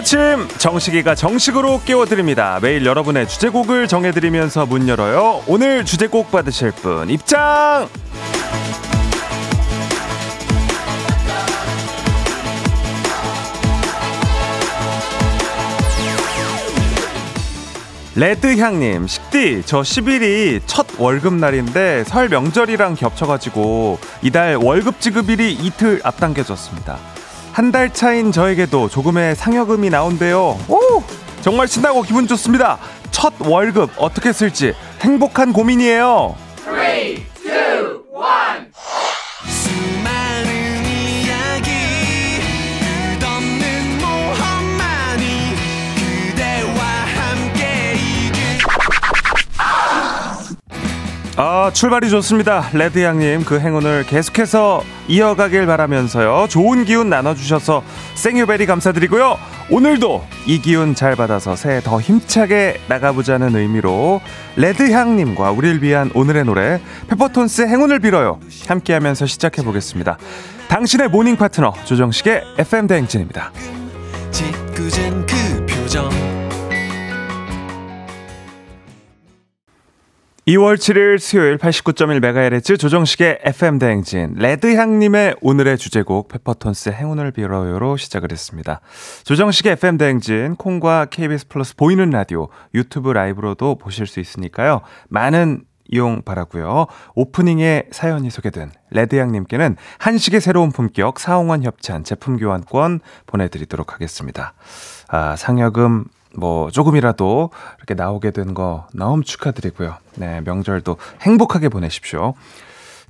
아침 정식이가 정식으로 깨워드립니다. 매일 여러분의 주제곡을 정해드리면서 문 열어요. 오늘 주제곡 받으실 분 입장! 레드향님, 식디, 저 10일이 첫 월급날인데 설 명절이랑 겹쳐가지고 이달 월급 지급일이 이틀 앞당겨졌습니다. 한 달 차인 저에게도 조금의 상여금이 나온대요. 오! 정말 신나고 기분 좋습니다. 첫 월급 어떻게 쓸지 행복한 고민이에요. 아, 출발이 좋습니다. 레드 양님, 그 행운을 계속해서 이어가길 바라면서요. 좋은 기운 나눠주셔서 thank you very 감사드리고요. 오늘도 이 기운 잘 받아서 새해 더 힘차게 나가보자는 의미로 레드향님과 우리를 위한 오늘의 노래 페퍼톤스의 행운을 빌어요. 함께 하면서 시작해보겠습니다. 당신의 morning 파트너 조정식의 FM 대행진입니다. 짓궂은 그 표정 2월 7일 수요일 89.1MHz 조정식의 FM 대행진 레드향님의 오늘의 주제곡 페퍼톤스의 행운을 빌어요로 시작을 했습니다. 조정식의 FM 대행진 콩과 KBS 플러스 보이는 라디오 유튜브 라이브로도 보실 수 있으니까요. 많은 이용 바라고요. 오프닝에 사연이 소개된 레드향님께는 한식의 새로운 품격 사홍원 협찬 제품 교환권 보내드리도록 하겠습니다. 아, 상여금 뭐 조금이라도 이렇게 나오게 된 거 너무 축하드리고요. 네, 명절도 행복하게 보내십시오.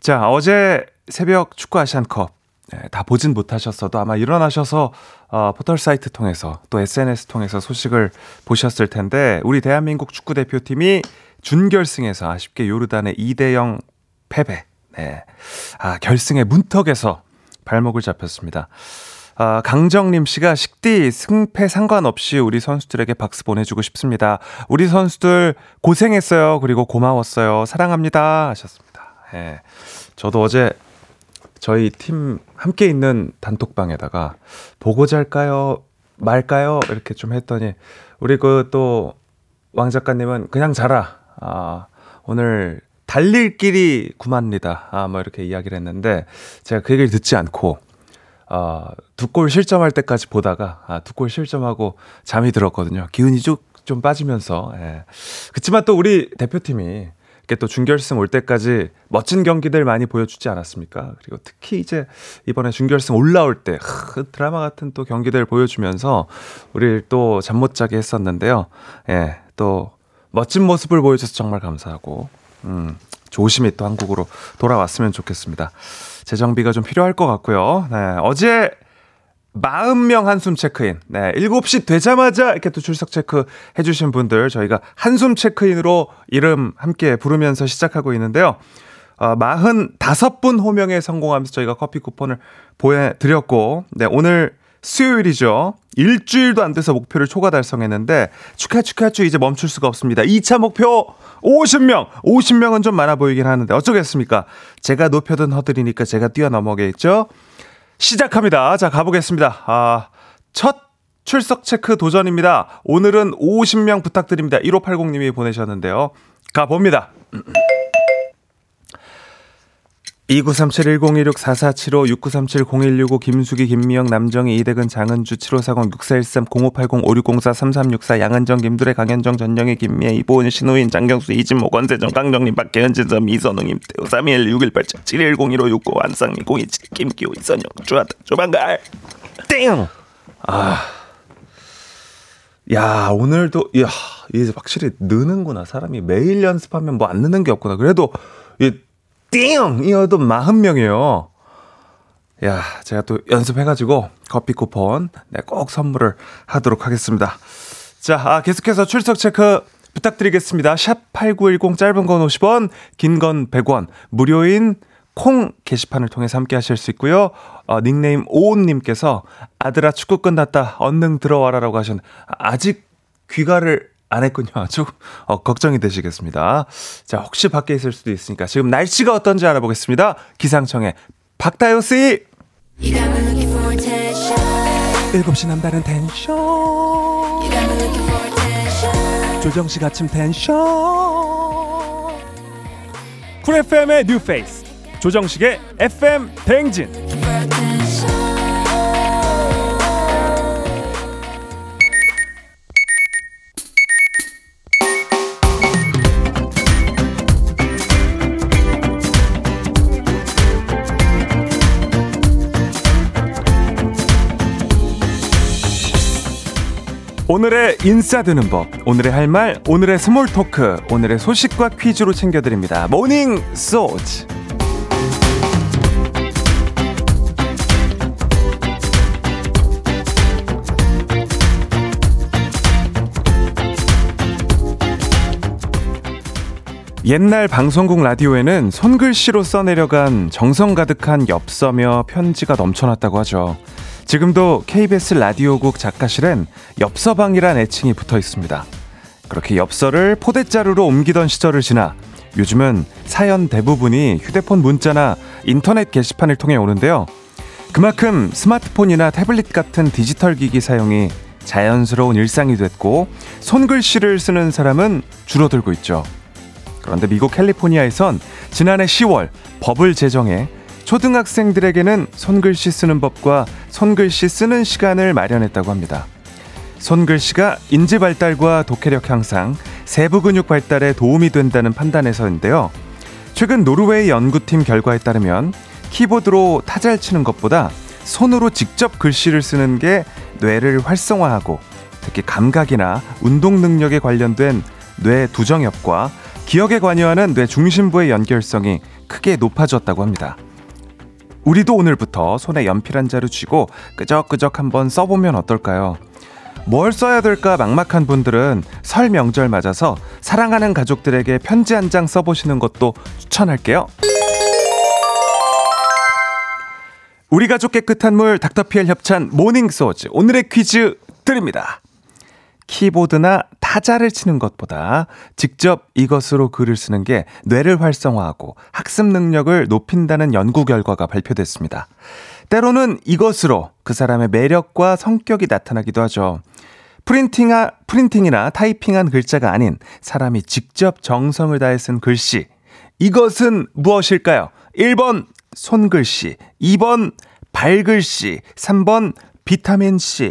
자, 어제 새벽 축구 아시안컵 네, 다 보진 못하셨어도 아마 일어나셔서 어, 포털 사이트 통해서 또 SNS 통해서 소식을 보셨을 텐데 우리 대한민국 축구 대표팀이 준결승에서 아쉽게 요르단의 2대 0 패배. 네. 아, 결승의 문턱에서 발목을 잡혔습니다. 아, 강정림 씨가 식디 승패 상관없이 우리 선수들에게 박수 보내주고 싶습니다. 우리 선수들 고생했어요. 그리고 고마웠어요. 사랑합니다. 하셨습니다. 예. 저도 어제 저희 팀 함께 있는 단톡방에다가 보고 잘까요? 말까요? 이렇게 좀 했더니 우리 그 또 왕 작가님은 그냥 자라. 아, 오늘 달릴 길이 구합니다. 아, 뭐 이렇게 이야기를 했는데 제가 그 얘기를 듣지 않고 어, 두 골 실점할 때까지 보다가 아, 두 골 실점하고 잠이 들었거든요. 기운이 쭉 좀 빠지면서. 예. 그렇지만 또 우리 대표팀이 이렇게 또 준결승 올 때까지 멋진 경기들 많이 보여주지 않았습니까? 그리고 특히 이제 이번에 준결승 올라올 때 크, 드라마 같은 또 경기들 보여주면서 우리를 또 잠 못 자게 했었는데요. 예, 또 멋진 모습을 보여줘서 정말 감사하고 음, 조심히 또 한국으로 돌아왔으면 좋겠습니다. 재정비가 좀 필요할 것 같고요. 네, 어제 40명 한숨 체크인. 네, 7시 되자마자 이렇게 또 출석 체크 해주신 분들 저희가 한숨 체크인으로 이름 함께 부르면서 시작하고 있는데요. 어, 45분 호명에 성공하면서 저희가 커피 쿠폰을 보여드렸고, 네, 오늘 수요일이죠. 일주일도 안 돼서 목표를 초과 달성했는데, 축하, 축하, 축 이제 멈출 수가 없습니다. 2차 목표 50명! 50명은 좀 많아 보이긴 하는데, 어쩌겠습니까? 제가 높여둔 허들이니까 제가 뛰어넘어겠죠? 시작합니다. 자, 가보겠습니다. 아, 첫 출석 체크 도전입니다. 오늘은 50명 부탁드립니다. 1580님이 보내셨는데요. 가봅니다. 2937-1016-4475-6937-0165 김수기, 김미영, 남정희, 이대근, 장은주, 7540-6413-0560-4334 양은정, 김두래, 강현정, 전영희, 김미애, 이보은, 신우인, 장경수, 이진모, 권세정, 강정님, 박계현진, 이선웅, 임태우, 321-6187, 7101-569 완상민, 027, 김기호, 이선영, 주하다, 조만갈 땡! 아... 야, 오늘도, 야, 이제 확실히 느는구나. 사람이 매일 연습하면 뭐 안 느는 게 없구나. 그래도, 이, 띵! 이어도 40명이에요. 야, 제가 또 연습해가지고 커피 쿠폰, 네, 꼭 선물을 하도록 하겠습니다. 자, 아, 계속해서 출석 체크 부탁드리겠습니다. 샵 8910 짧은 건 50원, 긴 건 100원, 무료인 콩 게시판을 통해서 함께 하실 수 있고요. 어, 닉네임 오온님께서 아들아 축구 끝났다 얼른 들어와라라고 하셨는데 아직 귀가를 안 했군요. 아주 어, 걱정이 되시겠습니다. 자 혹시 밖에 있을 수도 있으니까 지금 날씨가 어떤지 알아보겠습니다. 기상청의 박다효 씨. You got me looking for attention. 7시 남다른 텐션 조정식 아침 텐션 쿨 FM의 뉴 페이스 조정식의 FM 대행진 오늘의 인싸 되는 법, 오늘의 할 말, 오늘의 small talk, 오늘의 소식과 퀴즈로 챙겨드립니다. 모닝 소즈. 옛날 방송국 라디오에는 손글씨로 써내려간 정성 가득한 엽서며 편지가 넘쳐났다고 하죠. 지금도 KBS 라디오국 작가실엔 엽서방이란 애칭이 붙어 있습니다. 그렇게 엽서를 포대자루로 옮기던 시절을 지나 요즘은 사연 대부분이 휴대폰 문자나 인터넷 게시판을 통해 오는데요. 그만큼 스마트폰이나 태블릿 같은 디지털 기기 사용이 자연스러운 일상이 됐고 손글씨를 쓰는 사람은 줄어들고 있죠. 그런데 미국 캘리포니아에선 지난해 10월 법을 제정해 초등학생들에게는 손글씨 쓰는 법과 손글씨 쓰는 시간을 마련했다고 합니다. 손글씨가 인지 발달과 독해력 향상, 세부 근육 발달에 도움이 된다는 판단에서인데요. 최근 노르웨이 연구팀 결과에 따르면 키보드로 타자를 치는 것보다 손으로 직접 글씨를 쓰는 게 뇌를 활성화하고 특히 감각이나 운동 능력에 관련된 뇌 두정엽과 기억에 관여하는 뇌 중심부의 연결성이 크게 높아졌다고 합니다. 우리도 오늘부터 손에 연필 한 자루 쥐고 끄적끄적 한번 써보면 어떨까요? 뭘 써야 될까 막막한 분들은 설 명절 맞아서 사랑하는 가족들에게 편지 한 장 써보시는 것도 추천할게요. 우리 가족 깨끗한 물 닥터피엘 협찬 모닝 소즈 오늘의 퀴즈 드립니다. 키보드나 타자를 치는 것보다 직접 이것으로 글을 쓰는 게 뇌를 활성화하고 학습 능력을 높인다는 연구 결과가 발표됐습니다. 때로는 이것으로 그 사람의 매력과 성격이 나타나기도 하죠. printing하, printing이나 타이핑한 글자가 아닌 사람이 직접 정성을 다해 쓴 글씨. 이것은 무엇일까요? 1번 손글씨, 2번 발글씨, 3번 비타민C.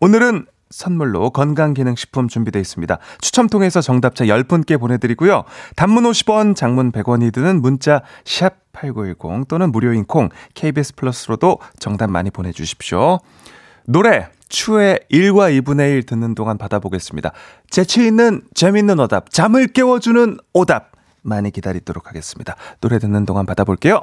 오늘은 선물로 건강기능식품 준비되어 있습니다. 추첨 통해서 정답자 10분께 보내드리고요. 단문 50원, 장문 100원이 드는 문자 샵 8910 또는 무료인 콩 KBS 플러스로도 정답 많이 보내주십시오. 노래 추의 1과 2분의 1 듣는 동안 받아보겠습니다. 재치 있는 재밌는 오답, 잠을 깨워주는 오답 많이 기다리도록 하겠습니다. 노래 듣는 동안 받아볼게요.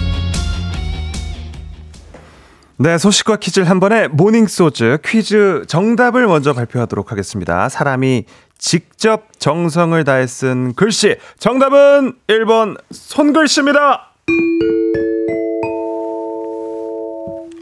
네, 소식과 퀴즈를 한 번에 모닝 소즈 퀴즈 정답을 먼저 발표하도록 하겠습니다. 사람이 직접 정성을 다해 쓴 글씨. 정답은 1번 손글씨입니다.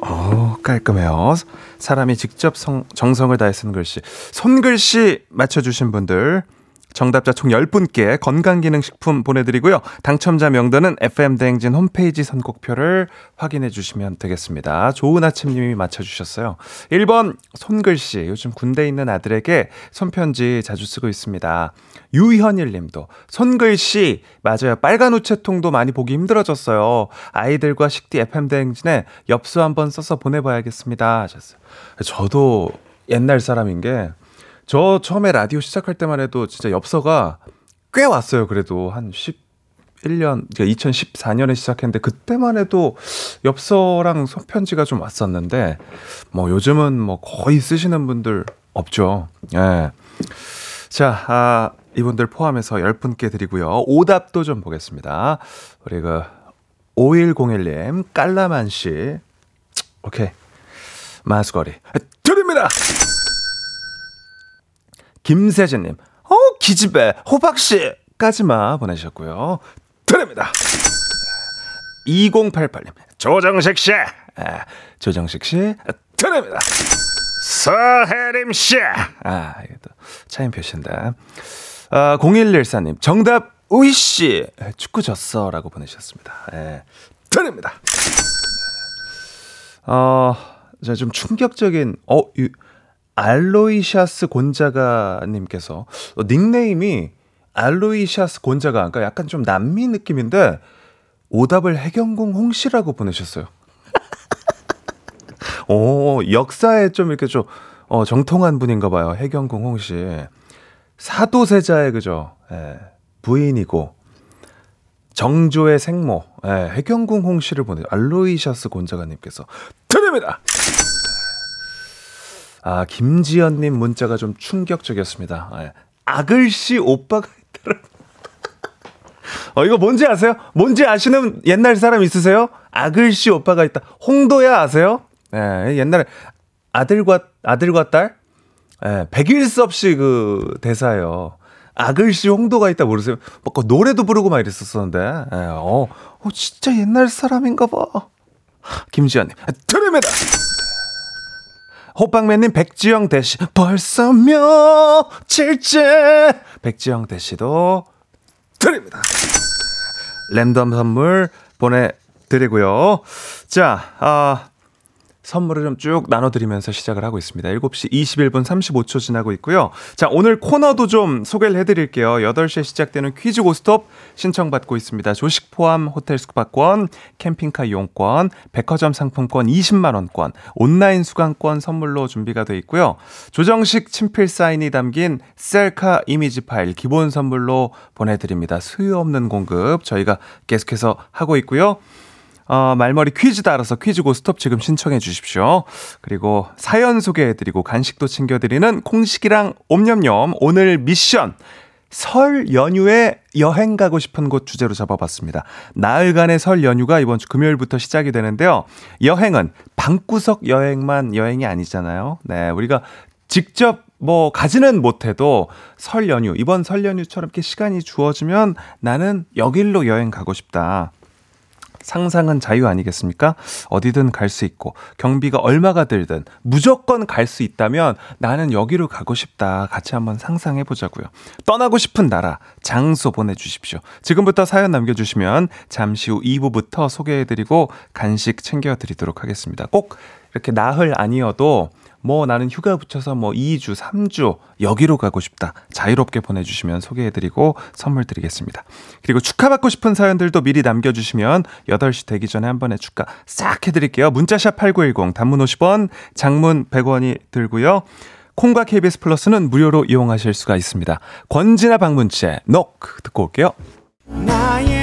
어, 깔끔해요. 사람이 직접 성, 정성을 다해 쓴 글씨. 손글씨 맞춰주신 분들 정답자 총 10분께 건강기능식품 보내드리고요. 당첨자 명단은 FM대행진 홈페이지 선곡표를 확인해 주시면 되겠습니다. 좋은 아침님이 맞춰주셨어요. 1번 손글씨. 요즘 군대 있는 아들에게 손편지 자주 쓰고 있습니다. 유현일 님도 손글씨. 맞아요. 빨간 우체통도 많이 보기 힘들어졌어요. 아이들과 식디 FM대행진에 엽서 한번 써서 보내봐야겠습니다. 하셨어요. 저도 옛날 사람인 게 저 처음에 라디오 시작할 때만 해도 진짜 엽서가 꽤 왔어요. 그래도 한 11년, 그러니까 2014년에 시작했는데 그때만 해도 엽서랑 손편지가 좀 왔었는데 뭐 요즘은 뭐 거의 쓰시는 분들 없죠. 예. 자, 아, 이분들 포함해서 10분께 드리고요. 오답도 좀 보겠습니다. 우리 그 5101님, 깔라만 씨. 오케이. 마스거리. 드립니다! 김세진님, 어, 기집애, 호박씨! 까지마 보내주셨고요. 드립니다! 2088님, 조정식 씨! 아, 조정식 씨, 드립니다! 서혜림 씨! 아, 이게 또 차임 표시인데. 아, 0114님, 정답, 우이씨! 축구 졌어. 라고 보내주셨습니다. 예, 드립니다! 어, 자, 좀 충격적인, 어, 이, 알로이샤스 곤자가님께서 어, 닉네임이 알로이샤스 곤자가 그러니까 약간 좀 남미 느낌인데 오답을 해경궁 홍씨라고 보내셨어요. 오 역사에 좀 이렇게 좀 어, 정통한 분인가 봐요. 해경궁 홍씨 사도세자의 그죠 예, 부인이고 정조의 생모 예, 해경궁 홍씨를 보내 알로이샤스 곤자가님께서 드립니다. 아, 김지연님 문자가 좀 충격적이었습니다. 아, 아글씨 오빠가 있더라. 어, 이거 뭔지 아세요? 뭔지 아시는 옛날 사람 있으세요? 아글씨 오빠가 있다. 홍도야 아세요? 예, 옛날에 아들과, 아들과 딸? 예, 백일섭 씨 그 대사예요. 아글씨 홍도가 있다 모르세요? 뭐, 그 노래도 부르고 막 이랬었었는데. 예, 어, 어, 진짜 옛날 사람인가 봐. 김지연님, 드립니다! 호빵맨님 백지영 대시 벌써 며칠째 백지영 대시도 드립니다. 랜덤 선물 보내드리고요. 자, 아, 선물을 좀 쭉 나눠드리면서 시작을 하고 있습니다. 7시 21분 35초 지나고 있고요. 자, 오늘 코너도 좀 소개를 해드릴게요. 8시에 시작되는 퀴즈 고스톱 신청받고 있습니다. 조식 포함 호텔 숙박권, 캠핑카 이용권, 백화점 상품권 20만원권, 온라인 수강권 선물로 준비가 돼 있고요. 조정식 친필 사인이 담긴 셀카 이미지 파일 기본 선물로 보내드립니다. 수요 없는 공급 저희가 계속해서 하고 있고요. 어, 말머리 퀴즈 따라서 퀴즈 고스톱 지금 신청해 주십시오. 그리고 사연 소개해 드리고 간식도 챙겨 드리는 콩식이랑 옴념념 오늘 미션 설 연휴에 여행 가고 싶은 곳 주제로 잡아봤습니다. 나흘간의 설 연휴가 이번 주 금요일부터 시작이 되는데요. 여행은 방구석 여행만 여행이 아니잖아요. 네, 우리가 직접 뭐 가지는 못해도 설 연휴 이번 설 연휴처럼 이렇게 시간이 주어지면 나는 여길로 여행 가고 싶다. 상상은 자유 아니겠습니까? 어디든 갈 수 있고 경비가 얼마가 들든 무조건 갈 수 있다면 나는 여기로 가고 싶다. 같이 한번 상상해 보자고요. 떠나고 싶은 나라, 장소 보내 주십시오. 지금부터 사연 남겨 주시면 잠시 후 2부부터 소개해 드리고 간식 챙겨 드리도록 하겠습니다. 꼭 이렇게 나흘 아니어도 뭐 나는 휴가 붙여서 뭐 2주, 3주 여기로 가고 싶다. 자유롭게 보내주시면 소개해드리고 선물 드리겠습니다. 그리고 축하받고 싶은 사연들도 미리 남겨주시면 8시 되기 전에 한 번에 축하 싹 해드릴게요. 문자샵 8910 단문 50원, 장문 100원이 들고요. 콩과 KBS 플러스는 무료로 이용하실 수가 있습니다. 권지나 방문채 녹 듣고 올게요. 나에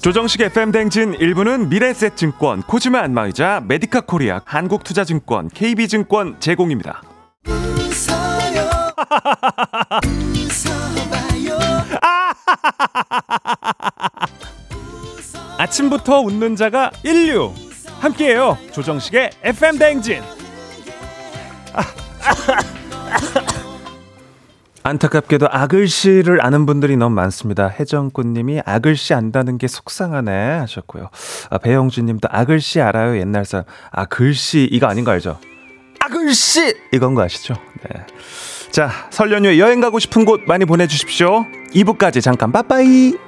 조정식 FM 댕진 1부는 미래셋증권, 코지마 안마의자, 메디카 코리아, 한국투자증권, KB증권 제공입니다. 아침부터 웃는 자가 인류. 함께해요. 조정식의 FM 대행진 안타깝게도 아글씨를 아는 분들이 너무 많습니다. 혜정꽃님이 아글씨 안다는 게 속상하네 하셨고요. 아, 배영주님도 아글씨 알아요 옛날 사람. 아 글씨 이거 아닌 거 알죠? 아글씨 이건 거 아시죠? 네. 자, 설 연휴에 여행 가고 싶은 곳 많이 보내주십시오. 2부까지 잠깐 빠빠이.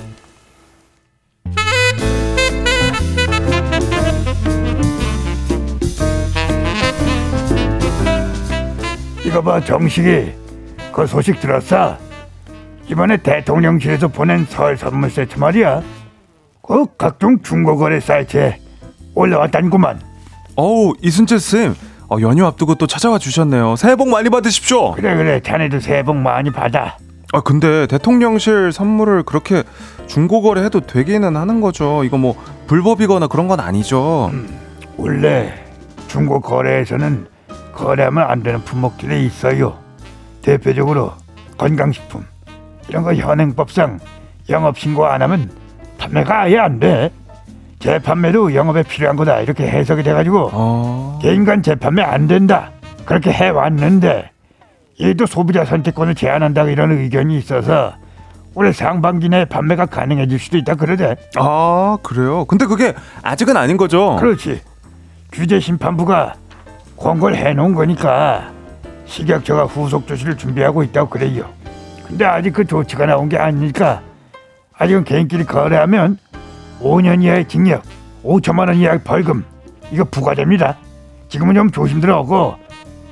이거 봐 정식이 그 소식 들었어? 이번에 대통령실에서 보낸 설 선물 세트 말이야 그 각종 중고거래 사이트에 올라왔다는구만 어우, 이순재 쌤. 어, 연휴 앞두고 또 찾아와 주셨네요. 새해 복 많이 받으십시오. 그래 그래 자네도 새해 복 많이 받아 아, 근데 대통령실 선물을 그렇게 중고거래 해도 되기는 하는 거죠. 이거 뭐 불법이거나 그런 건 아니죠. 원래 중고거래에서는 거래하면 안 되는 품목들이 있어요 대표적으로 건강식품 이런 거 현행법상 영업 신고 안 하면 판매가 아예 안 돼 재판매도 영업에 필요한 거다 이렇게 해석이 돼가지고 어. 개인 간 재판매 안 된다 그렇게 해왔는데 얘도 소비자 선택권을 제한한다 이런 의견이 있어서 올해 상반기 내에 판매가 가능해질 수도 있다 그러대 아, 그래요? 근데 그게 아직은 아닌 거죠? 그렇지 규제심판부가 권고를 해놓은 거니까 식약처가 후속 조치를 준비하고 있다고 그래요. 근데 아직 그 조치가 나온 게 아니니까 아직은 개인끼리 거래하면 5년 이하의 징역 5천만 원 이하의 벌금 이거 부과됩니다. 지금은 좀 조심들어오고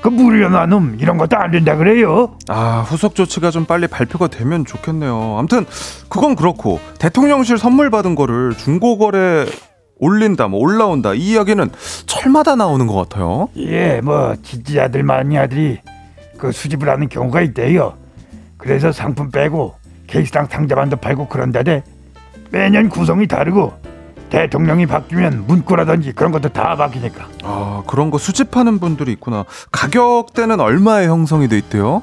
그 무료나 놈 이런 것도 안 된다 그래요. 아, 후속 조치가 좀 빨리 발표가 되면 좋겠네요. 아무튼 그건 그렇고 대통령실 선물 받은 거를 중고거래 올린다, 뭐 올라온다 이 이야기는 철마다 나오는 것 같아요. 예, 뭐 지지자들 마니아들이 그 수집을 하는 경우가 있대요. 그래서 상품 빼고 케이스당 상자만도 팔고 그런다대. 매년 구성이 다르고 대통령이 바뀌면 문구라든지 그런 것도 다 바뀌니까. 아, 그런 거 수집하는 분들이 있구나. 가격대는 얼마에 형성이 돼 있대요?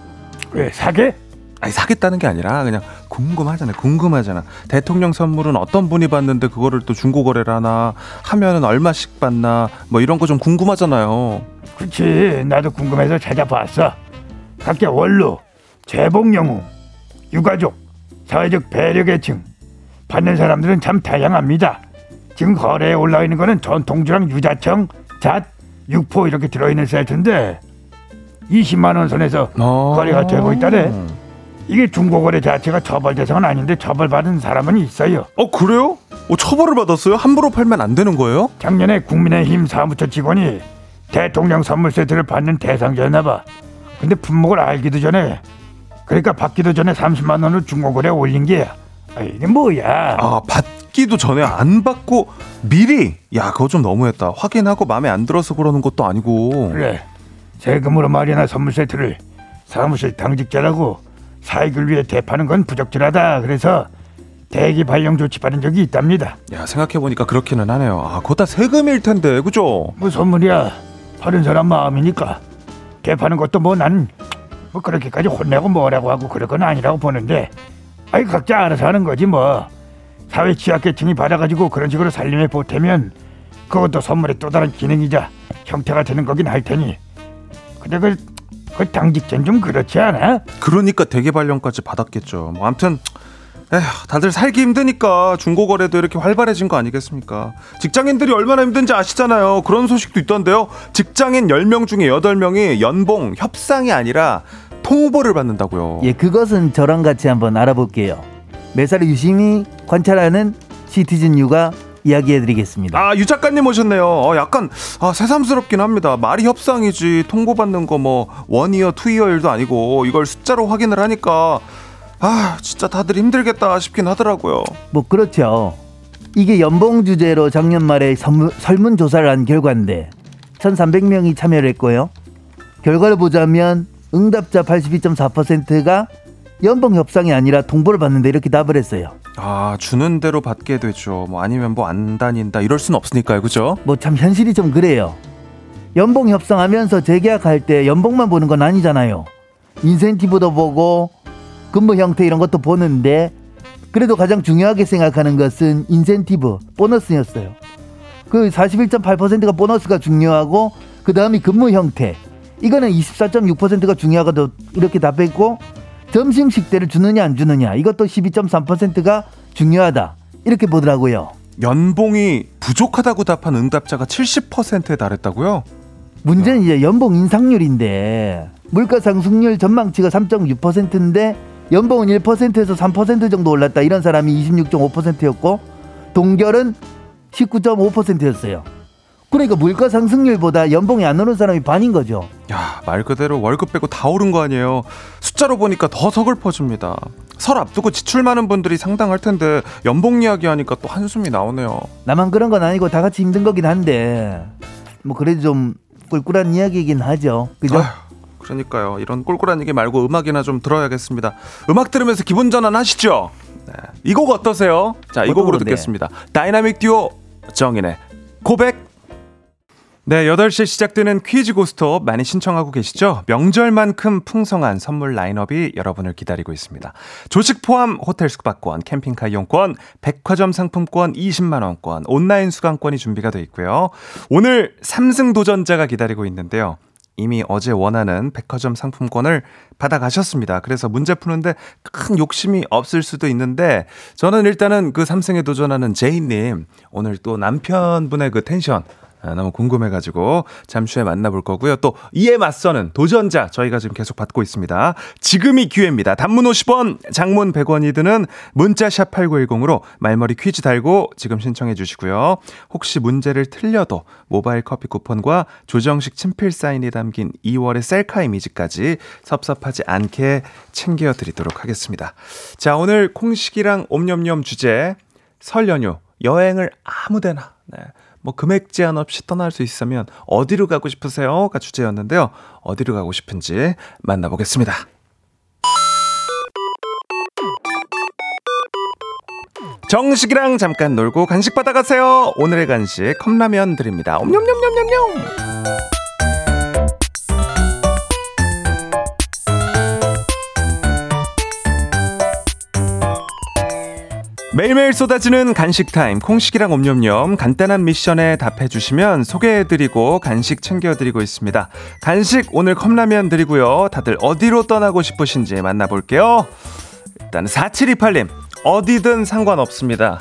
왜 사게? 아니 사겠다는 게 아니라 그냥 궁금하잖아요. 궁금하잖아. 대통령 선물은 어떤 분이 받는데 그거를 또 중고 거래를 하나 하면은 얼마씩 받나 뭐 이런 거 좀 궁금하잖아요. 그렇지. 나도 궁금해서 찾아봤어. 각자 원로, 재봉 영웅, 유가족, 사회적 배려 계층 받는 사람들은 참 다양합니다. 지금 거래에 올라 있는 거는 전통주랑 유자청, 잣, 육포 이렇게 들어있는 세트인데 20만 원 선에서 어. 거래가 되고 있다래. 이게 중고거래 자체가 처벌 대상은 아닌데 처벌받은 사람은 있어요. 어 그래요? 어, 처벌을 받았어요? 함부로 팔면 안 되는 거예요? 작년에 국민의힘 사무처 직원이 대통령 선물 세트를 받는 대상자였나 봐. 근데 품목을 알기도 전에 그러니까 받기도 전에 30만 원을 중고거래 올린 게야. 아, 이게 뭐야? 아 받기도 전에 안 받고 미리 야 그거 좀 너무했다. 확인하고 마음에 안 들어서 그러는 것도 아니고. 그래 세금으로 마련한 선물 세트를 사무실 당직자라고 사익을 위해 대파는 건 부적절하다. 그래서 대기 발령 조치 받은 적이 있답니다. 야 생각해 보니까 그렇기는 하네요. 아 그거 다 세금일 텐데 그죠? 뭐 선물이야 받은 사람 마음이니까 대파는 것도 뭐난뭐 그렇게까지 혼내고 뭐라고 하고 그럴 건 아니라고 보는데 아이 각자 알아서 하는 거지 뭐 사회 취약계층이 받아가지고 그런 식으로 살림에 보태면 그것도 선물의 또 다른 기능이자 형태가 되는 거긴 할 테니 근데 그, 그 당직자는 좀 그렇지 않아? 그러니까 대기 발령까지 받았겠죠. 뭐 아무튼 에휴, 다들 살기 힘드니까 중고 거래도 이렇게 활발해진 거 아니겠습니까? 직장인들이 얼마나 힘든지 아시잖아요. 그런 소식도 있던데요. 직장인 10명 중에 8명이 연봉 협상이 아니라 통보를 받는다고요. 예, 그것은 저랑 같이 한번 알아볼게요. 매사를 유심히 관찰하는 시티즌 유가 이야기해드리겠습니다. 아, 유 작가님 오셨네요. 어, 약간 아, 새삼스럽긴 합니다. 말이 협상이지 통보받는 거 뭐 원이어 투이어 일도 아니고 이걸 숫자로 확인을 하니까 아, 진짜 다들 힘들겠다 싶긴 하더라고요. 뭐 그렇죠. 이게 연봉 주제로 작년 말에 설문, 설문조사를 한 결과인데 1,300명이 참여를 했고요. 결과를 보자면 응답자 82.4%가 연봉 협상이 아니라 통보를 받는데 이렇게 답을 했어요. 아, 주는 대로 받게 되죠. 뭐 아니면 뭐 안 다닌다 이럴 순 없으니까요. 그죠? 뭐 참 현실이 좀 그래요. 연봉 협상하면서 재계약할 때 연봉만 보는 건 아니잖아요. 인센티브도 보고 근무 형태 이런 것도 보는데 그래도 가장 중요하게 생각하는 것은 인센티브, 보너스였어요. 그 41.8%가 보너스가 중요하고 그 다음이 근무 형태. 이거는 24.6%가 중요하거든 이렇게 답했고 점심 식대를 주느냐 안 주느냐 이것도 12.3%가 중요하다 이렇게 보더라고요. 연봉이 부족하다고 답한 응답자가 70%에 달했다고요? 문제는 이제 연봉 인상률인데 물가 상승률 전망치가 3.6%인데 연봉은 1%에서 3% 정도 올랐다 이런 사람이 26.5%였고 동결은 19.5%였어요. 그러니까 물가 상승률보다 연봉이 안 오른 사람이 반인 거죠. 야, 말 그대로 월급 빼고 다 오른 거 아니에요. 숫자로 보니까 더 서글퍼집니다. 설 앞두고 지출 많은 분들이 상당할 텐데 연봉 이야기 하니까 또 한숨이 나오네요. 나만 그런 건 아니고 다 같이 힘든 거긴 한데 뭐 그래도 좀 꿀꿀한 이야기이긴 하죠. 그죠? 아휴, 그러니까요. 이런 꿀꿀한 얘기 말고 음악이나 좀 들어야겠습니다. 음악 들으면서 기분 전환 하시죠. 네. 이곡 어떠세요? 자, 이 곡으로 건데? 듣겠습니다. 다이나믹 듀오 정인의 고백. 네, 8시에 시작되는 퀴즈 고스톱 많이 신청하고 계시죠? 명절만큼 풍성한 선물 라인업이 여러분을 기다리고 있습니다. 조식 포함 호텔 숙박권, 캠핑카 이용권, 백화점 상품권 20만원권, 온라인 수강권이 준비가 되어 있고요. 오늘 3승 도전자가 기다리고 있는데요. 이미 어제 원하는 백화점 상품권을 받아가셨습니다. 그래서 문제 푸는데 큰 욕심이 없을 수도 있는데 저는 일단은 그 삼승에 도전하는 제이님 오늘 또 남편분의 그 텐션 아, 너무 궁금해가지고 잠시 후에 만나볼 거고요. 또 이에 맞서는 도전자 저희가 지금 계속 받고 있습니다. 지금이 기회입니다. 단문 50원, 장문 100원이 드는 문자 샵 8910으로 말머리 퀴즈 달고 지금 신청해 주시고요. 혹시 문제를 틀려도 모바일 커피 쿠폰과 조정식 친필 사인이 담긴 2월의 셀카 이미지까지 섭섭하지 않게 챙겨 드리도록 하겠습니다. 자, 오늘 콩식이랑 옴념념 주제 설 연휴 여행을 아무데나 네. 뭐 금액 제한 없이 떠날 수 있으면 어디로 가고 싶으세요?가 주제였는데요. 어디로 가고 싶은지 만나보겠습니다. 정식이랑 잠깐 놀고 간식 받아가세요. 오늘의 간식 컵라면 드립니다. 옴뇸뇸뇸뇸뇸. 매일매일 쏟아지는 간식 타임 콩식이랑 옴념념 간단한 미션에 답해 주시면 소개해 드리고 간식 챙겨 드리고 있습니다. 간식 오늘 컵라면 드리고요. 다들 어디로 떠나고 싶으신지 만나 볼게요. 일단 4728님 어디든 상관없습니다.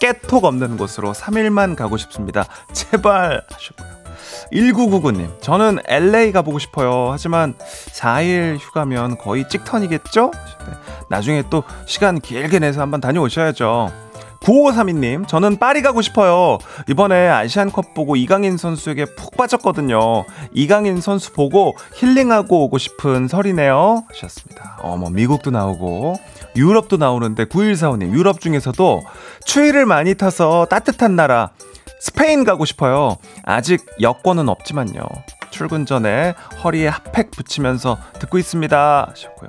깨톡 없는 곳으로 3일만 가고 싶습니다. 제발 하셨고요. 1999님, 저는 LA 가보고 싶어요. 하지만 4일 휴가면 거의 찍턴이겠죠? 네, 나중에 또 시간 길게 내서 한번 다녀오셔야죠. 9532님, 저는 파리 가고 싶어요. 이번에 아시안컵 보고 이강인 선수에게 푹 빠졌거든요. 이강인 선수 보고 힐링하고 오고 싶은 설이네요. 하셨습니다. 어머, 미국도 나오고, 유럽도 나오는데, 9145님, 유럽 중에서도 추위를 많이 타서 따뜻한 나라, 스페인 가고 싶어요. 아직 여권은 없지만요. 출근 전에 허리에 핫팩 붙이면서 듣고 있습니다. 하셨고요.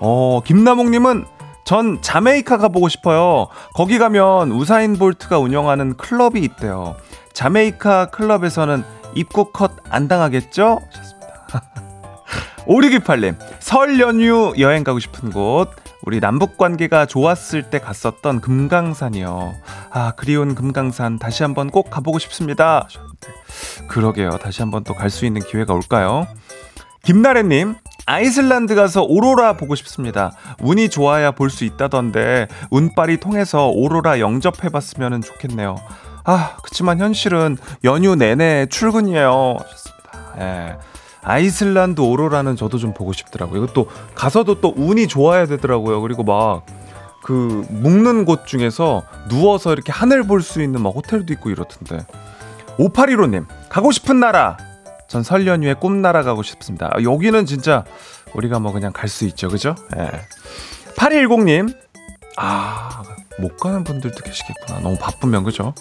어, 김나몽님은 전 자메이카 가보고 싶어요. 거기 가면 우사인 볼트가 운영하는 클럽이 있대요. 자메이카 클럽에서는 입국 컷 안 당하겠죠? 하셨습니다. 5628님, 설 연휴 여행 가고 싶은 곳. 우리 남북 관계가 좋았을 때 갔었던 금강산이요. 아, 그리운 금강산 다시 한번 꼭 가보고 싶습니다. 그러게요. 다시 한번 또 갈 수 있는 기회가 올까요? 김나래님, 아이슬란드 가서 오로라 보고 싶습니다. 운이 좋아야 볼 수 있다던데 운빨이 통해서 오로라 영접해봤으면 좋겠네요. 아, 그치만 현실은 연휴 내내 출근이에요. 하셨습니다. 예. 아이슬란드 오로라는 저도 좀 보고 싶더라고요. 이것도 가서도 또 운이 좋아야 되더라고요. 그리고 막 그 묵는 곳 중에서 누워서 이렇게 하늘 볼 수 있는 막 호텔도 있고 이렇던데. 5815님, 가고 싶은 나라. 전 설 연휴에 꿈나라 가고 싶습니다. 아, 여기는 진짜 우리가 뭐 그냥 갈 수 있죠. 그죠? 예. 8210님. 아, 못 가는 분들도 계시겠구나. 너무 바쁘면, 그죠?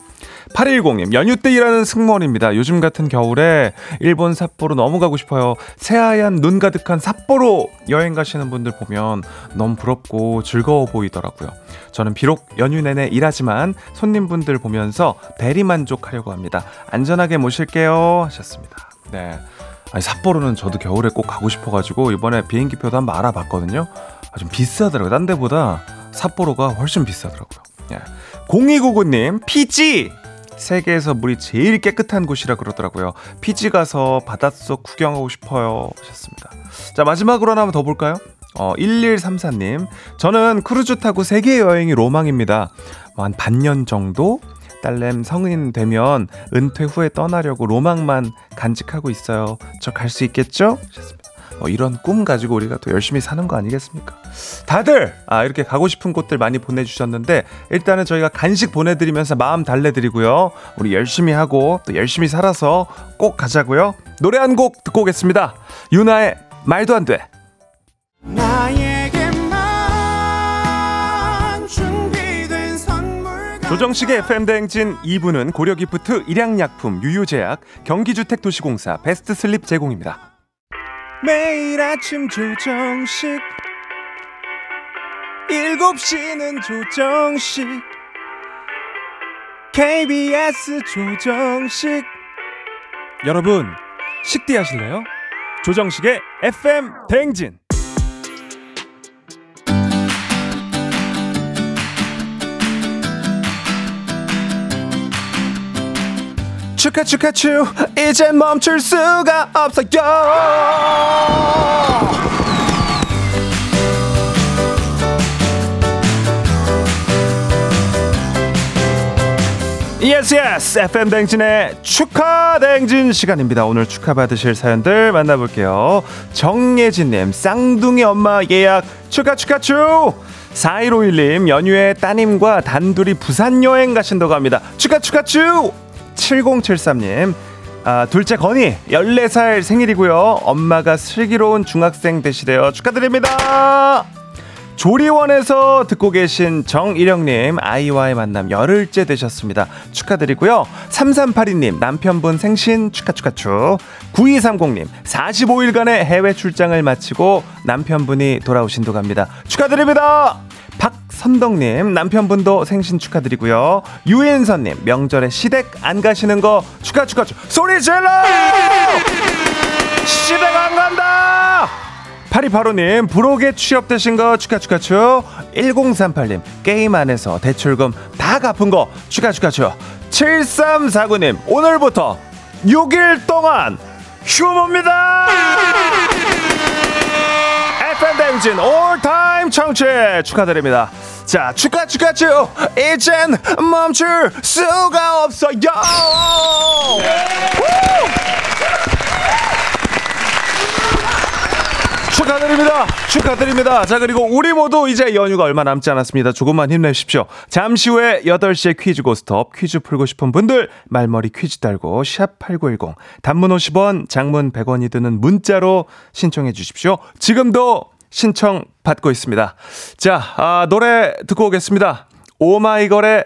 8210님, 연휴 때 일하는 승무원입니다. 요즘 같은 겨울에 일본 삿포로 너무 가고 싶어요. 새하얀 눈 가득한 삿포로 여행 가시는 분들 보면 너무 부럽고 즐거워 보이더라고요. 저는 비록 연휴 내내 일하지만 손님분들 보면서 대리 만족하려고 합니다. 안전하게 모실게요. 하셨습니다. 네. 아니, 삿포로는 저도 겨울에 꼭 가고 싶어가지고 이번에 비행기 표도 한번 알아봤거든요. 아, 좀 비싸더라고요. 딴 데보다 삿포로가 훨씬 비싸더라고요. 예. 0299님, 피지! 세계에서 물이 제일 깨끗한 곳이라 그러더라고요. 피지 가서 바닷속 구경하고 싶어요. 하셨습니다. 자, 마지막으로 하나 더 볼까요? 어, 1134님. 저는 크루즈 타고 세계 여행이 로망입니다. 뭐 한 반년 정도? 딸내미 성인 되면 은퇴 후에 떠나려고 로망만 간직하고 있어요. 저 갈 수 있겠죠? 하셨습니다. 뭐 이런 꿈 가지고 우리가 또 열심히 사는 거 아니겠습니까? 다들 아 이렇게 가고 싶은 곳들 많이 보내주셨는데 일단은 저희가 간식 보내드리면서 마음 달래드리고요. 우리 열심히 하고 또 열심히 살아서 꼭 가자고요. 노래 한 곡 듣고 오겠습니다. 유나의 말도 안 돼. 나에게만 준비된 선물 같아 조정식의 FM 대행진 2부는 고려기프트, 일양약품, 유유제약, 경기주택도시공사, 베스트슬립 제공입니다. 매일 아침 조정식 7시는 조정식 KBS 조정식 여러분 식대 하실래요? 조정식의 FM 대행진 축하 축하 축 이젠 멈출 수가 없어요 yes yes FM 대행진의 축하 대행진 시간입니다. 오늘 축하 받으실 사연들 만나볼게요. 정예진님 쌍둥이 엄마 예약 축하 축하 축 4151님 연휴에 따님과 단둘이 부산 여행 가신다고 합니다. 축하 축하 축 7073님 아, 둘째 건이 14살 생일이고요. 엄마가 슬기로운 중학생 되시래요. 축하드립니다. 조리원에서 듣고 계신 정일영님 아이와의 만남 열흘째 되셨습니다. 축하드리고요. 3382님 남편분 생신 축하 축하 축 9230님 45일간의 해외 출장을 마치고 남편분이 돌아오신다고 합니다. 축하드립니다. 박 선덕님 남편분도 생신 축하드리고요. 유인선님 명절에 시댁 안 가시는 거 축하 축하 축 소리 질러! 시댁 안 간다! 8285님, 부록에 취업되신 거 축하 축하 축. 1038님, 게임 안에서 대출금 다 갚은 거 축하 축하 축. 7349님, 오늘부터 6일 동안 휴무입니다! FM 댕진 올타임 청취 축하드립니다. 자, 축하 축하 축. 이젠 멈출 수가 없어요! 축하드립니다. 축하드립니다. 자, 그리고 우리 모두 이제 연휴가 얼마 남지 않았습니다. 조금만 힘내십시오. 잠시 후에 8시에 퀴즈 고스톱 퀴즈 풀고 싶은 분들 말머리 퀴즈 달고 샵8910 단문 50원, 장문 100원이 드는 문자로 신청해 주십시오. 지금도 신청 받고 있습니다. 자, 아, 노래 듣고 오겠습니다. 오마이걸의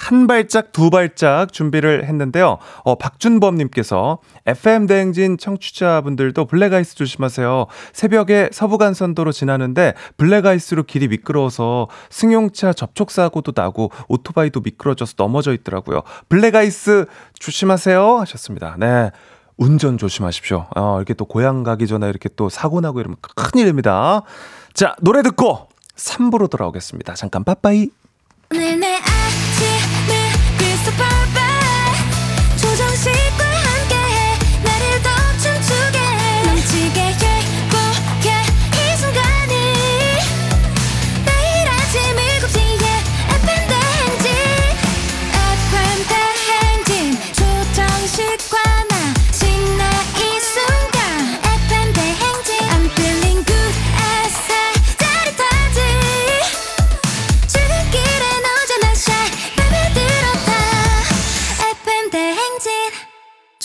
한 발짝 두 발짝 준비를 했는데요. 어, 박준범 님께서 FM 대행진 청취자분들도 블랙아이스 조심하세요. 새벽에 서부간선도로 지나는데 블랙아이스로 길이 미끄러워서 승용차 접촉 사고도 나고 오토바이도 미끄러져서 넘어져 있더라고요. 블랙아이스 조심하세요 하셨습니다. 네. 운전 조심하십시오. 어, 이렇게 또 고향 가기 전에 이렇게 또 사고 나고 이러면 큰일입니다. 자, 노래 듣고 3부로 돌아오겠습니다. 잠깐 빠빠이.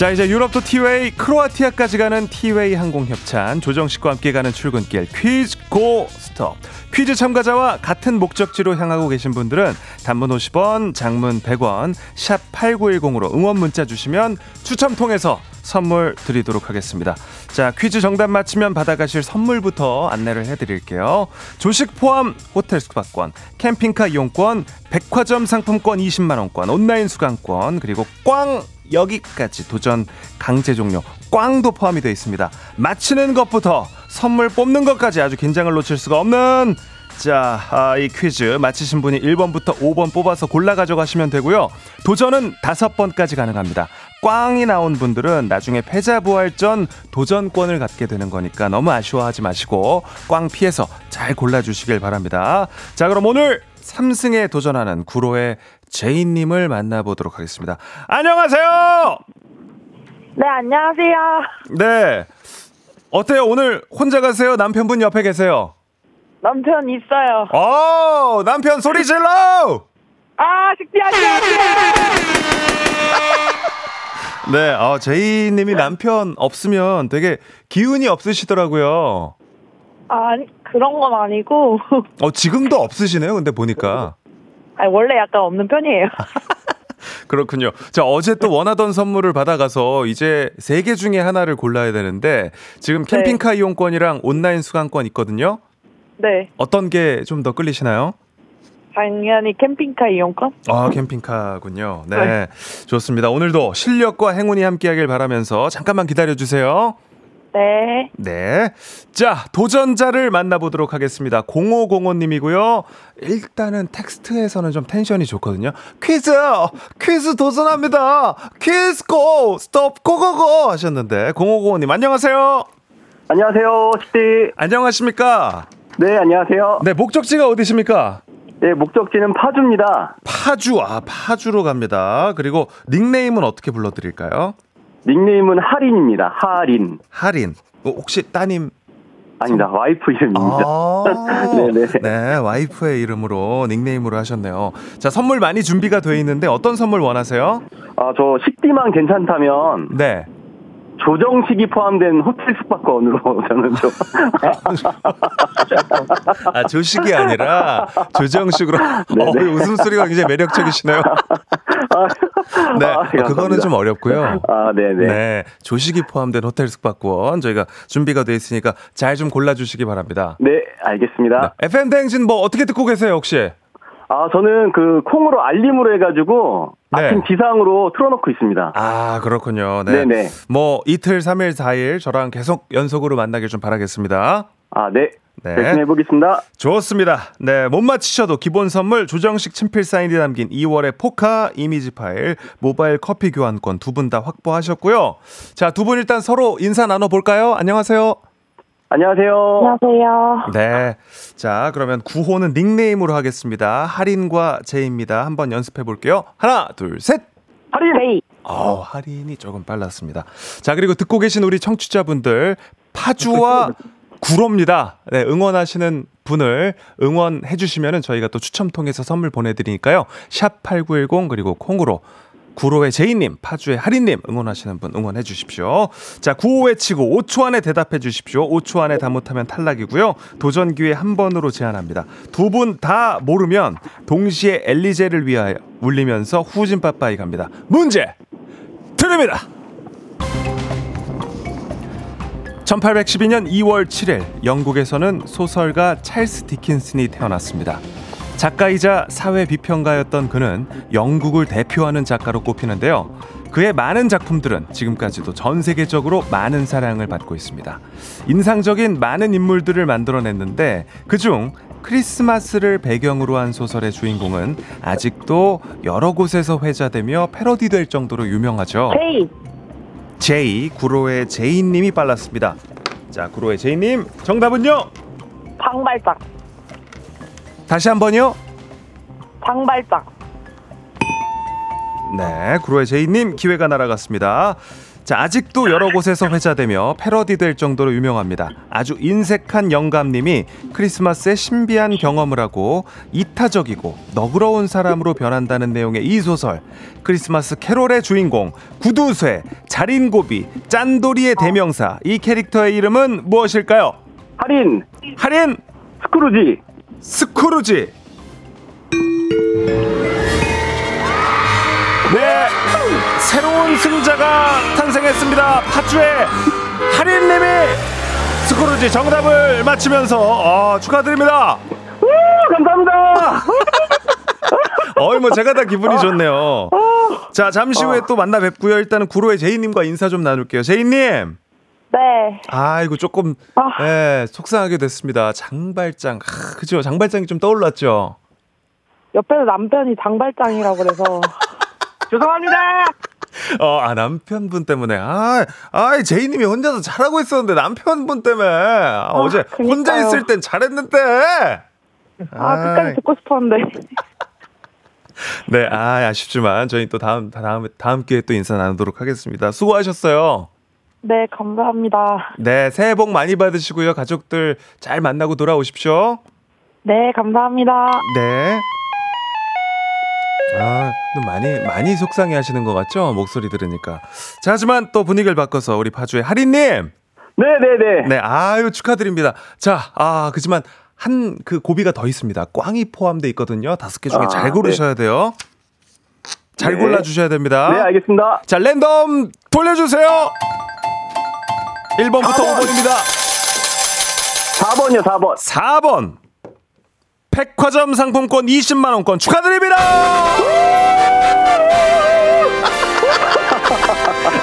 자 이제 유럽도 티웨이 크로아티아까지 가는 티웨이 항공 협찬. 조정식과 함께 가는 출근길 퀴즈 고 스톱. 퀴즈 참가자와 같은 목적지로 향하고 계신 분들은 단문 50원 장문 100원 샵 8910으로 응원 문자 주시면 추첨 통해서 선물 드리도록 하겠습니다. 자 퀴즈 정답 맞히면 받아가실 선물부터 안내를 해드릴게요. 조식 포함 호텔 숙박권 캠핑카 이용권 백화점 상품권 20만원권 온라인 수강권 그리고 꽝 여기까지 도전 강제 종료 꽝도 포함이 되어 있습니다. 맞히는 것부터 선물 뽑는 것까지 아주 긴장을 놓칠 수가 없는 자, 아, 이 퀴즈 맞히신 분이 1번부터 5번 뽑아서 골라 가져가시면 되고요. 도전은 5번까지 가능합니다. 꽝이 나온 분들은 나중에 패자부활전 도전권을 갖게 되는 거니까 너무 아쉬워하지 마시고 꽝 피해서 잘 골라주시길 바랍니다. 자, 그럼 오늘 3승에 도전하는 구로의 제이님을 만나보도록 하겠습니다. 안녕하세요! 네, 안녕하세요. 네. 어때요? 오늘 혼자 가세요? 남편분 옆에 계세요? 남편 있어요. 어, 남편 소리 질러! 아, 식비 안녕하세요. 네, 어, 제이님이 남편 없으면 되게 기운이 없으시더라고요. 아니, 그런 건 아니고. 어, 지금도 없으시네요, 근데 보니까. 아니, 원래 약간 없는 편이에요. 그렇군요. 자, 어제 또 원하던 선물을 받아가서 이제 세 개 중에 하나를 골라야 되는데 지금 캠핑카 이용권이랑 온라인 수강권 있거든요. 네. 어떤 게 좀 더 끌리시나요? 당연히 캠핑카 이용권? 아, 캠핑카군요. 네. 네. 좋습니다. 오늘도 실력과 행운이 함께하길 바라면서 잠깐만 기다려주세요. 네. 네. 자, 도전자를 만나보도록 하겠습니다. 0505님이고요. 일단은 텍스트에서는 좀 텐션이 좋거든요. 퀴즈! 퀴즈 도전합니다! 퀴즈 고! 스톱 고고고! 하셨는데, 0505님, 안녕하세요! 안녕하세요, 식디. 안녕하십니까? 네, 안녕하세요. 네, 목적지가 어디십니까? 네, 목적지는 파주입니다. 파주, 아, 파주로 갑니다. 그리고 닉네임은 어떻게 불러드릴까요? 닉네임은 하린입니다. 하린. 하린. 어, 혹시 따님? 아니다, 와이프 이름입니다. 아, 네네. 네, 와이프의 이름으로 닉네임으로 하셨네요. 자, 선물 많이 준비가 돼 있는데 어떤 선물 원하세요? 아, 저 식디만 괜찮다면 네. 조정식이 포함된 호텔 숙박권으로 저는 좀. 아, 조식이 아니라 조정식으로. 어, 네네. 웃음소리가 굉장히 매력적이시네요. 네. 아, 어, 그거는. 좀 어렵고요. 아, 네네. 네. 조식이 포함된 호텔 숙박권 저희가 준비가 돼 있으니까 잘 좀 골라주시기 바랍니다. 네, 알겠습니다. FM 대행진 뭐 어떻게 듣고 계세요, 혹시? 아, 저는 그 콩으로 알림으로 해가지고 네. 아침 기상으로 틀어놓고 있습니다. 아, 그렇군요. 네. 네네. 뭐 이틀, 삼일 사일 저랑 계속 연속으로 만나길 좀 바라겠습니다. 아, 네. 네. 열심히 해보겠습니다. 좋습니다. 네, 못 맞히셔도 기본 선물 조정식 친필 사인이 담긴 2월의 포카 이미지 파일, 모바일 커피 교환권 두 분 다 확보하셨고요. 자, 두 분 일단 서로 인사 나눠 볼까요? 안녕하세요. 안녕하세요. 안녕하세요. 네. 자, 그러면 구호는 닉네임으로 하겠습니다. 할인과 제입니다. 한번 연습해 볼게요. 하나, 둘, 셋. 하린! 제이. 어, 할인이 조금 빨랐습니다. 자, 그리고 듣고 계신 우리 청취자분들 파주와 구로입니다. 네, 응원하시는 분을 응원해 주시면은 저희가 또 추첨 통해서 선물 보내 드리니까요. 샵8910 그리고 콩으로 구로의 제이님, 파주의 하리님 응원하시는 분 응원해 주십시오. 자, 구호 외치고 5초 안에 대답해 주십시오. 5초 안에 다 못하면 탈락이고요. 도전 기회 한 번으로 제한합니다. 두 분 다 모르면 동시에 엘리제를 위하여 울리면서 후진 빠빠이 갑니다. 문제 드립니다. 1812년 2월 7일 영국에서는 소설가 찰스 디킨슨이 태어났습니다. 작가이자 사회 비평가였던 그는 영국을 대표하는 작가로 꼽히는데요. 그의 많은 작품들은 지금까지도 전 세계적으로 많은 사랑을 받고 있습니다. 인상적인 많은 인물들을 만들어냈는데 그중 크리스마스를 배경으로 한 소설의 주인공은 아직도 여러 곳에서 회자되며 패러디될 정도로 유명하죠. 제이. 제이 구로의 제이님이 빨랐습니다. 자 구로의 제이님 정답은요? 장발장. 다시 한 번요. 장발장. 네, 구로의 제이님 기회가 날아갔습니다. 자, 아직도 여러 곳에서 회자되며 패러디 될 정도로 유명합니다. 아주 인색한 영감님이 크리스마스에 신비한 경험을 하고 이타적이고 너그러운 사람으로 변한다는 내용의 이 소설. 크리스마스 캐롤의 주인공, 구두쇠, 자린고비, 짠돌이의 대명사. 이 캐릭터의 이름은 무엇일까요? 할인, 할인 스크루지, 스크루지. 네, 새로운 승자가 탄생했습니다. 파주의 할인님이 스크루지 정답을 맞히면서 어, 축하드립니다. 감사합니다. 어이 뭐 제가 다 기분이 좋네요. 자 잠시 후에 또 만나 뵙고요. 일단은 구로의 제이님과 인사 좀 나눌게요. 제이님. 네. 아이고 조금 아. 예, 속상하게 됐습니다. 장발장, 아, 그죠? 장발장이 좀 떠올랐죠. 옆에서 남편이 장발장이라고 그래서. 죄송합니다! 어, 아, 남편분 때문에. 아, 아, 제이님이 혼자서 잘하고 있었는데 남편분 때문에. 아, 어제 그니까요. 혼자 있을 땐 잘했는데. 아, 아이. 끝까지 듣고 싶었는데. 네, 아, 아쉽지만 저희 또 다음, 다음, 다음 기회에 또 인사 나누도록 하겠습니다. 수고하셨어요. 네, 감사합니다. 네, 새해 복 많이 받으시고요. 가족들 잘 만나고 돌아오십시오. 네, 감사합니다. 네. 아, 또 많이 많이 속상해 하시는 것 같죠? 목소리 들으니까. 자, 하지만 또 분위기를 바꿔서 우리 파주의 하린 님. 네 네 네. 네, 아유 축하드립니다. 자, 아, 그지만 한 그 고비가 더 있습니다. 꽝이 포함돼 있거든요. 다섯 개 중에 아, 잘 고르셔야 돼요. 잘 네. 골라 주셔야 됩니다. 네, 알겠습니다. 자, 랜덤 돌려 주세요. 1번부터 4번. 5번입니다. 4번이요, 4번. 4번. 백화점 상품권 20만 원권 축하드립니다.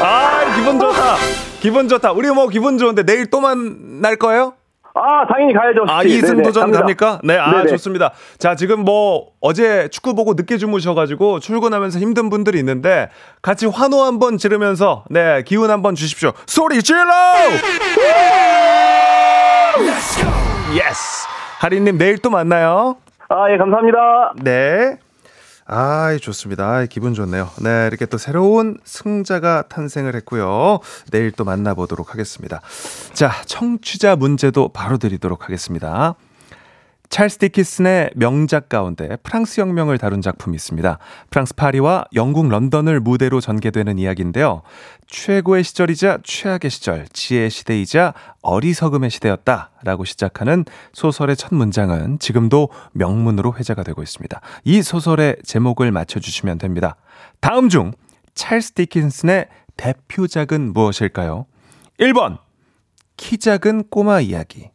아, 기분 좋다. 기분 좋다. 우리 뭐 기분 좋은데 내일 또 만날 거예요? 아, 당연히 가야죠. 아, 혹시. 이승 네네, 도전 갑니다. 갑니까? 네, 아, 네네. 좋습니다. 자, 지금 뭐 어제 축구 보고 늦게 주무셔가지고 출근하면서 힘든 분들이 있는데 같이 환호 한번 지르면서 네, 기운 한번 주십시오. 소리 질러! Yes! 하리님 내일 또 만나요. 아, 예, 감사합니다. 네. 아, 좋습니다. 아, 기분 좋네요. 네, 이렇게 또 새로운 승자가 탄생을 했고요. 내일 또 만나보도록 하겠습니다. 자, 청취자 문제도 바로 드리도록 하겠습니다. 찰스 디키슨의 명작 가운데 프랑스 혁명을 다룬 작품이 있습니다. 프랑스 파리와 영국 런던을 무대로 전개되는 이야기인데요. 최고의 시절이자 최악의 시절, 지혜의 시대이자 어리석음의 시대였다라고 시작하는 소설의 첫 문장은 지금도 명문으로 회자가 되고 있습니다. 이 소설의 제목을 맞춰주시면 됩니다. 다음 중 찰스 디킨슨의 대표작은 무엇일까요? 1번 키 작은 꼬마 이야기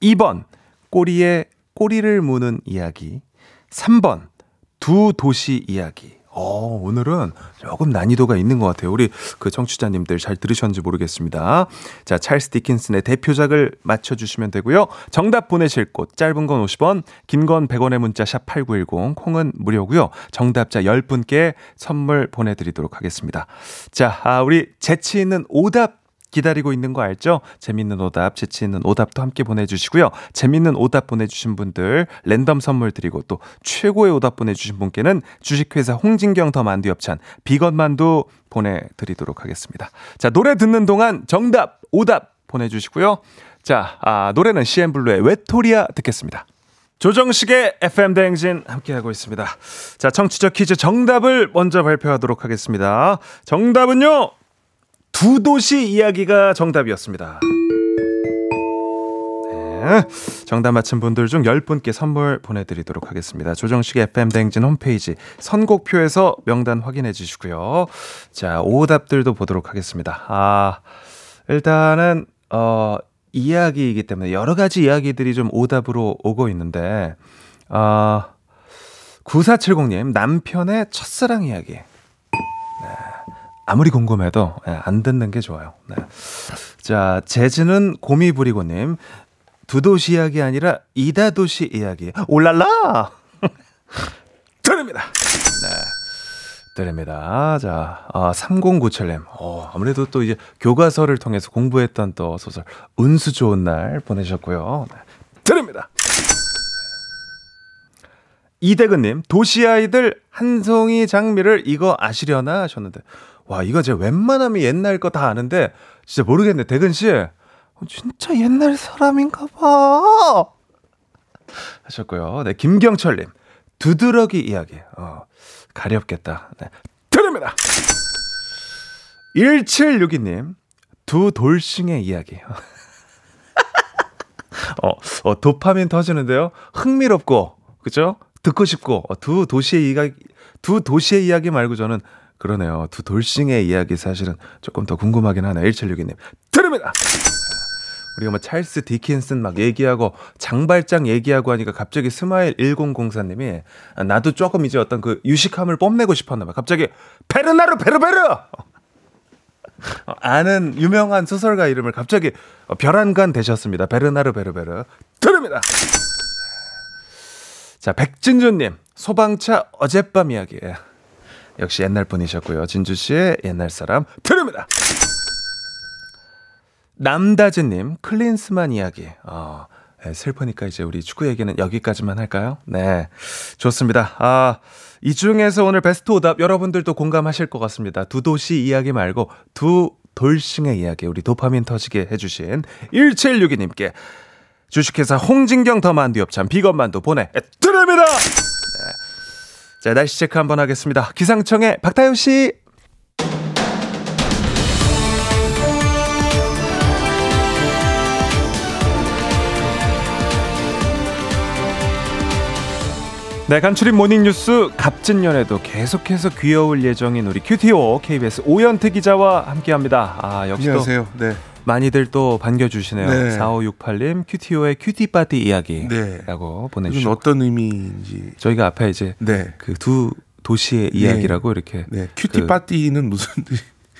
2번 꼬리에 꼬리를 무는 이야기 3번 두 도시 이야기 어, 오늘은 조금 난이도가 있는 것 같아요. 우리 그 청취자님들 잘 들으셨는지 모르겠습니다. 자, 찰스 디킨슨의 대표작을 맞춰주시면 되고요. 정답 보내실 곳, 짧은 건 50원, 긴 건 100원의 문자 샵 8910, 콩은 무료고요. 정답자 10분께 선물 보내드리도록 하겠습니다. 자, 아, 우리 재치 있는 오답 기다리고 있는 거 알죠? 재밌는 오답, 재치 있는 오답도 함께 보내주시고요. 재밌는 오답 보내주신 분들 랜덤 선물 드리고 또 최고의 오답 보내주신 분께는 주식회사 홍진경 더 만두 엽찬 비건 만두 보내드리도록 하겠습니다. 자 노래 듣는 동안 정답, 오답 보내주시고요. 자 아, 노래는 CN블루의 외토리아 듣겠습니다. 조정식의 FM 대행진 함께하고 있습니다. 자, 청취자 퀴즈 정답을 먼저 발표하도록 하겠습니다. 정답은요, 두 도시 이야기가 정답이었습니다. 네. 정답 맞힌 분들 중 10분께 선물 보내드리도록 하겠습니다. 조정식 FM 대행진 홈페이지 선곡표에서 명단 확인해 주시고요. 자, 오답들도 보도록 하겠습니다. 아, 일단은, 어, 이야기이기 때문에 여러 가지 이야기들이 좀 오답으로 오고 있는데, 아, 9470님, 남편의 첫사랑 이야기. 네. 아무리 궁금해도 예, 안 듣는 게 좋아요. 네. 자, 재즈는 고미 부리고님, 두 도시 이야기 아니라 이다 도시 이야기. 올랄라! 드립니다. 네. 드립니다. 자, 아, 3097님. 어, 아무래도 또 이제 교과서를 통해서 공부했던 또 소설, 운수 좋은 날 보내셨고요. 네. 드립니다. 이대근님, 도시 아이들 한 송이 장미를 이거 아시려나 하셨는데, 와, 이거 제가 웬만하면 옛날 거 다 아는데, 진짜 모르겠네. 대근 씨, 어, 진짜 옛날 사람인가 봐. 하셨고요. 네, 김경철님, 두드러기 이야기. 어, 가렵겠다. 네, 드립니다. 1762님, 두 돌싱의 이야기. 어, 어, 도파민 터지는데요. 흥미롭고, 그죠? 듣고 싶고, 어, 두 도시의 이야기, 두 도시의 이야기 말고 저는 그러네요. 두 돌싱의 이야기 사실은 조금 더 궁금하긴 하네요. 1762님. 드립니다! 우리가 뭐 찰스 디킨슨 막 얘기하고 장발장 얘기하고 하니까 갑자기 스마일 1004님이 나도 조금 이제 어떤 그 유식함을 뽐내고 싶었나 봐. 갑자기 베르나르 베르베르! 어, 아는 유명한 소설가 이름을 갑자기 어, 별안간 되셨습니다. 베르나르 베르베르. 드립니다! 자, 백진주님, 소방차 어젯밤 이야기. 역시 옛날 분이셨고요. 진주 씨의 옛날 사람 드립니다. 남다즈님, 클린스만 이야기. 어, 네, 슬프니까 이제 우리 축구 얘기는 여기까지만 할까요? 네. 좋습니다. 아, 이 중에서 오늘 베스트 오답 여러분들도 공감하실 것 같습니다. 두 도시 이야기 말고 두 돌싱의 이야기, 우리 도파민 터지게 해주신 1762님께 주식회사 홍진경 더 만두 엽찬 비건만두 보내드립니다! 네. 자, 날씨 체크 한번 하겠습니다. 기상청의 박다효 씨. 네, 간추린 모닝뉴스 갑진년에도 계속해서 귀여울 예정인 우리 큐티오 KBS 오연태 기자와 함께합니다. 아 역시 안녕하세요. 또 네. 많이들 또 반겨주시네요. 네. 4568님 큐티오의 cutie파티 네. 이야기라고 이건 보내주셨고 어떤 의미인지. 저희가 앞에 이제 네. 그두 도시의 이야기라고 이렇게 네. cutie 그 파티는 무슨 뜻?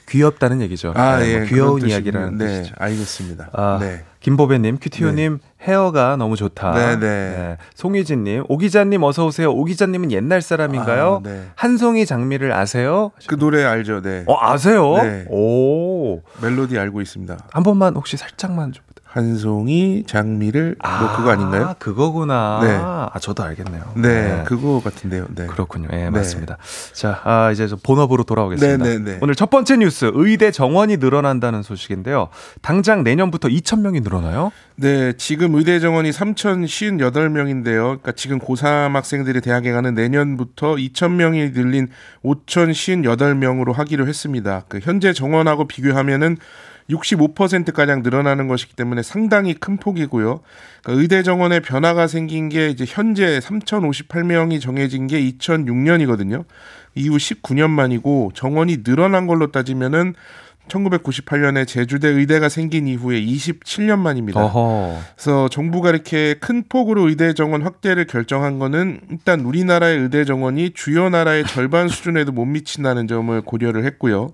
귀엽다는 얘기죠. 아, 네, 예. 뭐 귀여운 이야기라는. 네. 뜻이죠. 알겠습니다. 아, 네. 김보배님, 큐티오님 헤어가 너무 좋다. 네, 네. 송희진님, 오 기자님 어서 오세요. 오 기자님은 옛날 사람인가요? 아, 네. 한송이 장미를 아세요? 그 노래 알죠? 네. 어 아세요? 네. 오, 멜로디 알고 있습니다. 한 번만 혹시 살짝만 좀. 한 송이 장미를 뭐 그거 아닌가요? 그거구나. 네. 아 저도 알겠네요. 네, 그거 같은데요. 네. 그렇군요. 예, 네. 맞습니다. 자, 아, 이제 좀 본업으로 돌아오겠습니다. 네, 네, 네. 오늘 첫 번째 뉴스, 의대 정원이 늘어난다는 소식인데요. 당장 내년부터 2,000명이 늘어나요? 네, 지금 의대 정원이 3,058명인데요. 그러니까 지금 고3 학생들이 대학에 가는 내년부터 2,000명이 늘린 5,058명으로 하기로 했습니다. 그 현재 정원하고 비교하면은 65%가량 늘어나는 것이기 때문에 상당히 큰 폭이고요. 그러니까 의대 정원에 변화가 생긴 게 이제 현재 3,058명이 정해진 게 2006년이거든요. 이후 19년 만이고 정원이 늘어난 걸로 따지면은 1998년에 제주대 의대가 생긴 이후에 27년 만입니다. 어허. 그래서 정부가 이렇게 큰 폭으로 의대 정원 확대를 결정한 거는 일단 우리나라의 의대 정원이 주요 나라의 절반 수준에도 못 미친다는 점을 고려를 했고요.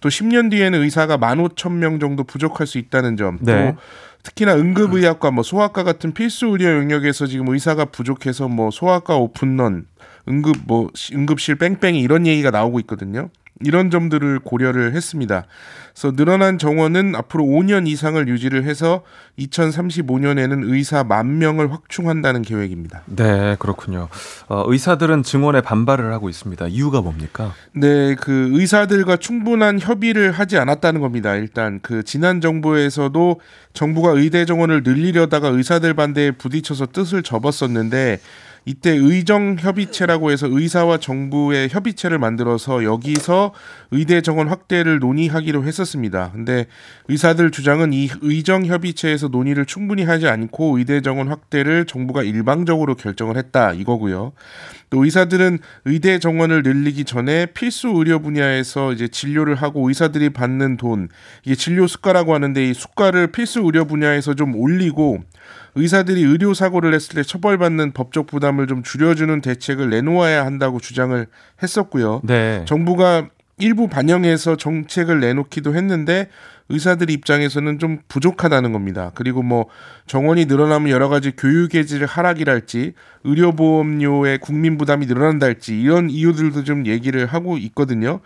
또 10년 뒤에는 의사가 15,000명 정도 부족할 수 있다는 점. 또 네. 특히나 응급의학과 뭐 소아과 같은 필수 의료 영역에서 지금 의사가 부족해서 뭐 소아과 오픈런 응급 뭐 시- 응급실 뺑뺑이 이런 얘기가 나오고 있거든요. 이런 점들을 고려를 했습니다. 그래서 늘어난 정원은 앞으로 5년 이상을 유지를 해서 2035년에는 의사 만 명을 확충한다는 계획입니다. 네, 그렇군요. 어, 의사들은 증원에 반발을 하고 있습니다. 이유가 뭡니까? 네, 그 의사들과 충분한 협의를 하지 않았다는 겁니다. 일단 그 지난 정부에서도 정부가 의대 정원을 늘리려다가 의사들 반대에 부딪혀서 뜻을 접었었는데 이때 의정 협의체라고 해서 의사와 정부의 협의체를 만들어서 여기서 의대 정원 확대를 논의하기로 했었습니다. 근데 의사들 주장은 이 의정 협의체에서 논의를 충분히 하지 않고 의대 정원 확대를 정부가 일방적으로 결정을 했다 이거고요. 또 의사들은 의대 정원을 늘리기 전에 필수 의료 분야에서 이제 진료를 하고 의사들이 받는 돈 이게 진료 수가라고 하는데 이 수가를 필수 의료 분야에서 좀 올리고 의사들이 의료 사고를 했을 때 처벌받는 법적 부담을 좀 줄여주는 대책을 내놓아야 한다고 주장을 했었고요. 네. 정부가 일부 반영해서 정책을 내놓기도 했는데 의사들 입장에서는 좀 부족하다는 겁니다. 그리고 뭐 정원이 늘어나면 여러 가지 교육예질 하락이랄지 의료보험료의 국민 부담이 늘어난달지 이런 이유들도 좀 얘기를 하고 있거든요.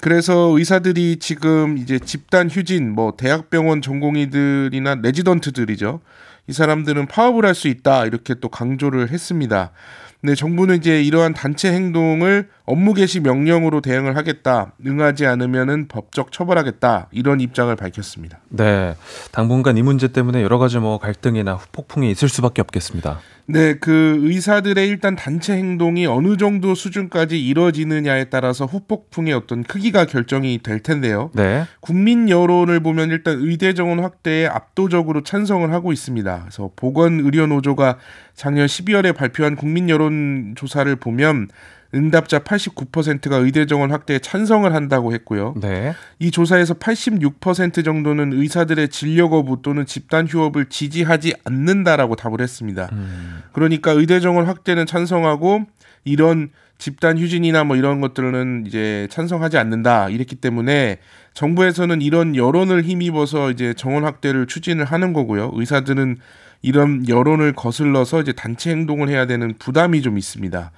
그래서 의사들이 지금 이제 집단 휴진, 뭐 대학병원 전공의들이나 레지던트들이죠. 이 사람들은 파업을 할 수 있다 이렇게 또 강조를 했습니다. 네, 정부는 이제 이러한 단체 행동을 업무 개시 명령으로 대응을 하겠다. 응하지 않으면은 법적 처벌하겠다. 이런 입장을 밝혔습니다. 네. 당분간 이 문제 때문에 여러 가지 뭐 갈등이나 후폭풍이 있을 수밖에 없겠습니다. 네, 그 의사들의 일단 단체 행동이 어느 정도 수준까지 이뤄지느냐에 따라서 후폭풍의 어떤 크기가 결정이 될 텐데요. 네. 국민 여론을 보면 일단 의대 정원 확대에 압도적으로 찬성을 하고 있습니다. 그래서 보건의료노조가 작년 12월에 발표한 국민 여론 조사를 보면 응답자 89%가 의대 정원 확대에 찬성을 한다고 했고요. 네. 이 조사에서 86% 정도는 의사들의 진료 거부 또는 집단 휴업을 지지하지 않는다라고 답을 했습니다. 음. 그러니까 의대 정원 확대는 찬성하고 이런 집단 휴진이나 뭐 이런 것들은 이제 찬성하지 않는다 이랬기 때문에 정부에서는 이런 여론을 힘입어서 이제 정원 확대를 추진을 하는 거고요. 의사들은 이런 여론을 거슬러서 이제 단체 행동을 해야 되는 부담이 좀 있습니다.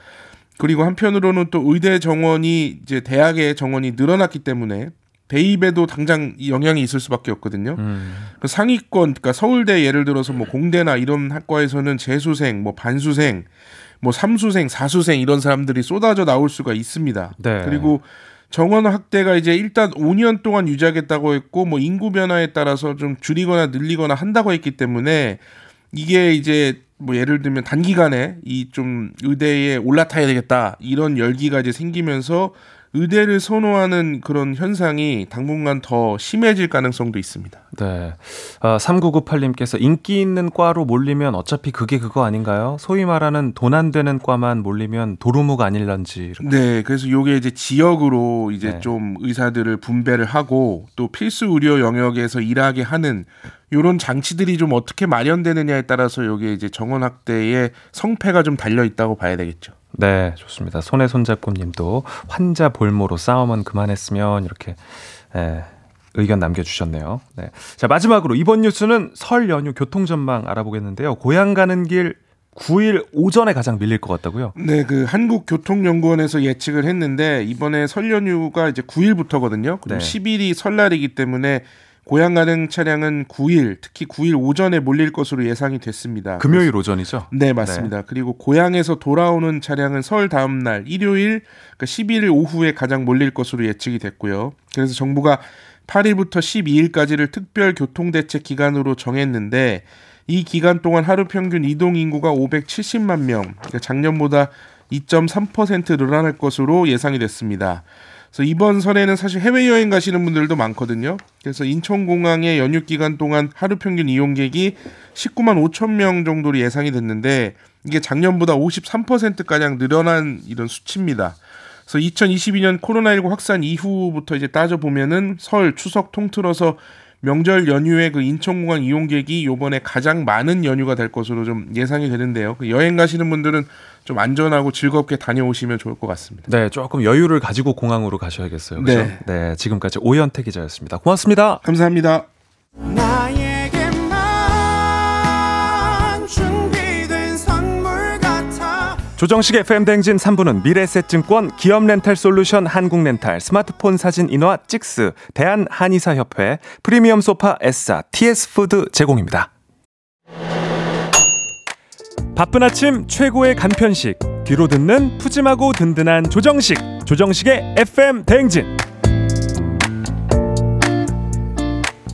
그리고 한편으로는 또 의대 정원이 이제 대학의 정원이 늘어났기 때문에 대입에도 당장 영향이 있을 수밖에 없거든요. 음. 그 상위권, 그러니까 서울대 예를 들어서 뭐 공대나 이런 학과에서는 재수생, 뭐 반수생, 뭐 삼수생, 사수생 이런 사람들이 쏟아져 나올 수가 있습니다. 네. 그리고 정원 확대가 이제 일단 5년 동안 유지하겠다고 했고 뭐 인구 변화에 따라서 좀 줄이거나 늘리거나 한다고 했기 때문에 이게 이제 뭐 예를 들면 단기간에 이 좀 의대에 올라타야 되겠다. 이런 열기가 이제 생기면서 의대를 선호하는 그런 현상이 당분간 더 심해질 가능성도 있습니다. 네. 아, 3998님께서 인기 있는 과로 몰리면 어차피 그게 그거 아닌가요? 소위 말하는 돈 안 되는 과만 몰리면 도루묵 아닐런지. 네, 그래서 요게 이제 지역으로 이제 네. 좀 의사들을 분배를 하고 또 필수 의료 영역에서 일하게 하는 요런 장치들이 좀 어떻게 마련되느냐에 따라서 요게 이제 정원 확대의 성패가 좀 달려 있다고 봐야 되겠죠. 네, 좋습니다. 손에 손잡고님도 환자 볼모로 싸움은 그만했으면 이렇게 예, 의견 남겨주셨네요. 네. 자 마지막으로 이번 뉴스는 설 연휴 교통 전망 알아보겠는데요. 고향 가는 길 9일 오전에 가장 밀릴 것 같다고요. 네, 그 한국교통연구원에서 예측을 했는데 이번에 설 연휴가 이제 9일부터거든요. 그럼 네. 10일이 설날이기 때문에 고향 가는 차량은 9일, 특히 9일 오전에 몰릴 것으로 예상이 됐습니다. 금요일 오전이죠. 네, 맞습니다. 그리고 고향에서 돌아오는 차량은 설 다음 날 일요일 그러니까 11일 오후에 가장 몰릴 것으로 예측이 됐고요. 그래서 정부가 8일부터 12일까지를 특별 교통 대책 기간으로 정했는데 이 기간 동안 하루 평균 이동 인구가 570만 명, 그러니까 작년보다 2.3% 늘어날 것으로 예상이 됐습니다. 그래서 이번 설에는 사실 해외여행 가시는 분들도 많거든요. 그래서 인천공항의 연휴 기간 동안 하루 평균 이용객이 19만 5천 명 정도로 예상이 됐는데 이게 작년보다 53%가량 늘어난 이런 수치입니다. 그래서 2022년 코로나19 확산 이후부터 이제 따져 보면은 설 추석 통틀어서 명절 연휴에 그 인천공항 이용객이 요번에 가장 많은 연휴가 될 것으로 좀 예상이 되는데요. 그 여행 가시는 분들은 좀 안전하고 즐겁게 다녀오시면 좋을 것 같습니다. 네, 조금 여유를 가지고 공항으로 가셔야겠어요. 그죠? 네. 네, 지금까지 오현태 기자였습니다. 고맙습니다. 감사합니다. 조정식 FM 댕진 3부는 미래에셋증권, 기업렌탈솔루션 한국렌탈, 스마트폰 사진 인화 찍스, 대한한의사협회, 프리미엄 소파 S사, TS푸드 제공입니다. 바쁜 아침 최고의 간편식, 뒤로 듣는 푸짐하고 든든한 조정식, 조정식의 FM 대행진.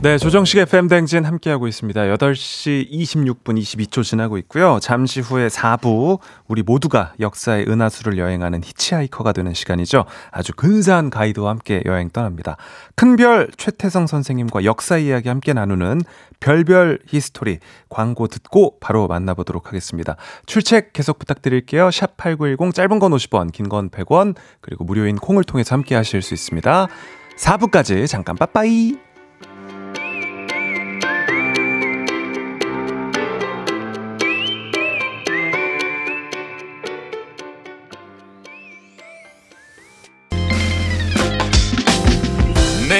네, 조정식 FM 댕진 함께하고 있습니다. 8시 26분 22초 지나고 있고요. 잠시 후에 4부 우리 모두가 역사의 은하수를 여행하는 히치하이커가 되는 시간이죠. 아주 근사한 가이드와 함께 여행 떠납니다. 큰별 최태성 선생님과 역사 이야기 함께 나누는 별별 히스토리 광고 듣고 바로 만나보도록 하겠습니다. 출첵 계속 부탁드릴게요. 샵 8910 짧은 건 50원, 긴 건 100원, 그리고 무료인 콩을 통해서 함께 하실 수 있습니다. 4부까지 잠깐 빠빠이.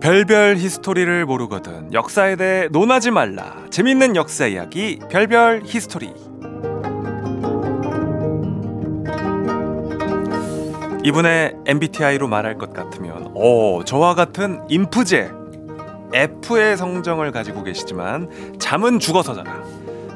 별별 히스토리를 모르거든 역사에 대해 논하지 말라. 재밌는 역사 이야기 별별 히스토리. 이분의 MBTI로 말할 것 같으면 오 저와 같은 인프제 F의 성정을 가지고 계시지만 잠은 죽어서 자라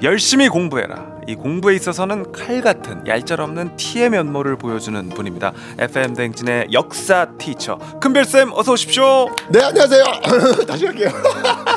열심히 공부해라 이 공부에 있어서는 칼 같은 얄짤없는 T의 면모를 보여주는 분입니다 FM 댕진의 역사 티처 큰별쌤 어서 오십시오 네 안녕하세요. 다시 할게요.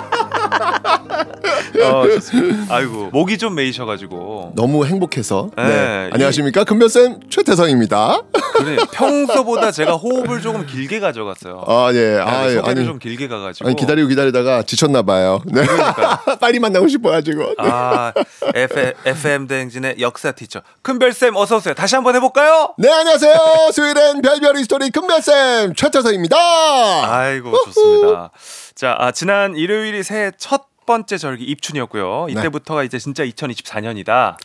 어, 좋습니다. 아이고 목이 좀 메이셔가지고 너무 행복해서. 네. 네, 안녕하십니까 금별쌤 최태성입니다. 그래 평소보다 제가 호흡을 조금 길게 가져갔어요. 아 예. 네, 아 예. 소개를 아니 좀 길게 가가지고 아니 기다리고 기다리다가 지쳤나 봐요. 네. 빨리 만나고 싶어가지고. 네. 아 F, FM 대행진의 역사 티처 큰별쌤 어서 오세요. 다시 한번 해볼까요? 네 안녕하세요. 수요일엔 별별 히스토리 큰별쌤 최태성입니다. 아이고 좋습니다. 자 아, 지난 일요일이 새해 첫 번째 절기 입춘이었고요. 이때부터가 이제 진짜 2024년이다.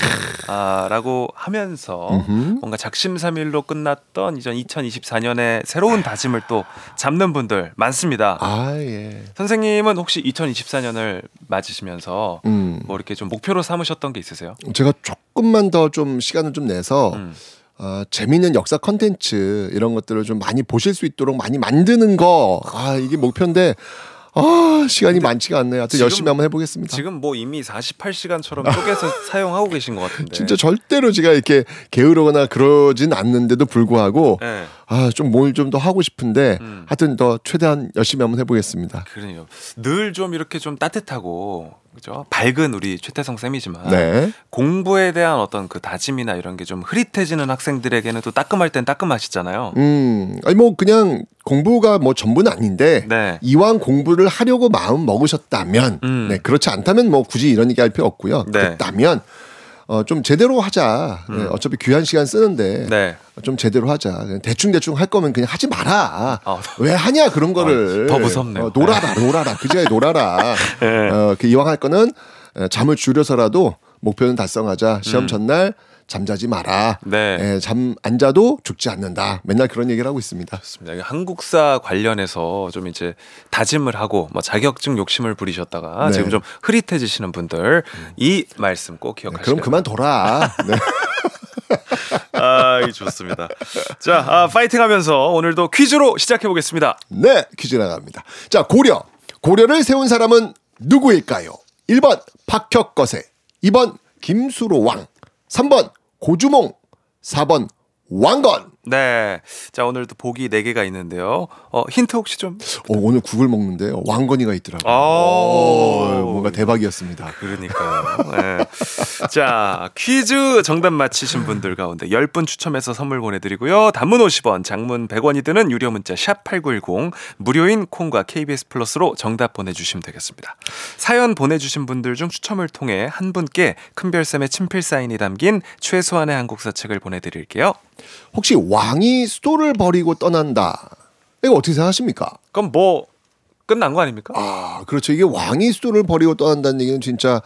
아, 라고 하면서 뭔가 작심삼일로 끝났던 이전 2024년의 새로운 다짐을 또 잡는 분들 많습니다. 아 예. 선생님은 혹시 2024년을 맞으시면서 음. 뭐 이렇게 좀 목표로 삼으셨던 게 있으세요? 제가 조금만 더 좀 시간을 좀 내서 음. 어, 재미있는 역사 컨텐츠 이런 것들을 좀 많이 보실 수 있도록 많이 만드는 거. 아 이게 목표인데 아 시간이 많지가 않네요. 하여튼 지금- 열심히 한번 해보겠습니다. 지금 뭐 이미 48시간처럼 쪼개서 사용하고 계신 것 같은데. 진짜 절대로 제가 이렇게 게으르거나 그러진 않는데도 불구하고 네. 아 좀 뭘 좀 더 하고 싶은데 음. 하여튼 더 최대한 열심히 한번 해보겠습니다. 그러네요. 늘 좀 이렇게 좀 따뜻하고 그죠? 밝은 우리 최태성 쌤이지만 네. 공부에 대한 어떤 그 다짐이나 이런 게 좀 흐릿해지는 학생들에게는 또 따끔할 땐 따끔하시잖아요. 음, 아니 뭐 그냥 공부가 뭐 전부는 아닌데 네. 이왕 공부를 하려고 마음 먹으셨다면, 음. 네 그렇지 않다면 뭐 굳이 이런 얘기 할 필요 없고요. 네. 그렇다면 어, 좀 제대로 하자. 네, 어차피 귀한 시간 쓰는데 음. 네. 좀 제대로 하자. 대충 대충 할 거면 그냥 하지 마라. 아. 왜 하냐 그런 거를. 더 무섭네요. 어, 놀아라, 놀아라. 그 시간에 놀아라. 네. 어, 그 이왕 할 거는 어, 잠을 줄여서라도 목표는 달성하자. 시험 음. 전날 잠자지 마라. 네. 잠안 자도 죽지 않는다. 맨날 그런 얘기를 하고 있습니다. 좋습니다. 이게 한국사 관련해서 좀 이제 다짐을 하고 뭐 자격증 욕심을 부리셨다가 네. 지금 좀 흐릿해지시는 분들 이 말씀 꼭 네, 기억하시길 그럼 그만 둬라. 네. 아, 이 좋습니다. 자, 아, 파이팅 하면서 오늘도 퀴즈로 시작해 보겠습니다. 네, 퀴즈 나갑니다. 자, 고려. 고려를 세운 사람은 누구일까요? 1번 박혁거세, 2번 김수로 왕, 3번 고주몽, 4번 왕건. 네. 자, 오늘도 보기 4개가 있는데요. 어, 힌트 혹시 좀? 어, 오늘 국을 먹는데요. 왕건이가 있더라고요. 아, 어, 뭔가 대박이었습니다. 그러니까요. 네. 자, 퀴즈 정답 맞히신 분들 가운데 10분 추첨해서 선물 보내드리고요. 단문 50원, 장문 100원이 드는 유료 문자 샵8910 무료인 콩과 KBS 플러스로 정답 보내주시면 되겠습니다. 사연 보내주신 분들 중 추첨을 통해 한 분께 큰별쌤의 친필 사인이 담긴 최소한의 한국사 책을 보내드릴게요. 혹시 왕이 수도를 버리고 떠난다. 이거 어떻게 생각하십니까? 그럼 뭐 끝난 거 아닙니까? 아, 그렇죠. 이게 왕이 수도를 버리고 떠난다는 얘기는 진짜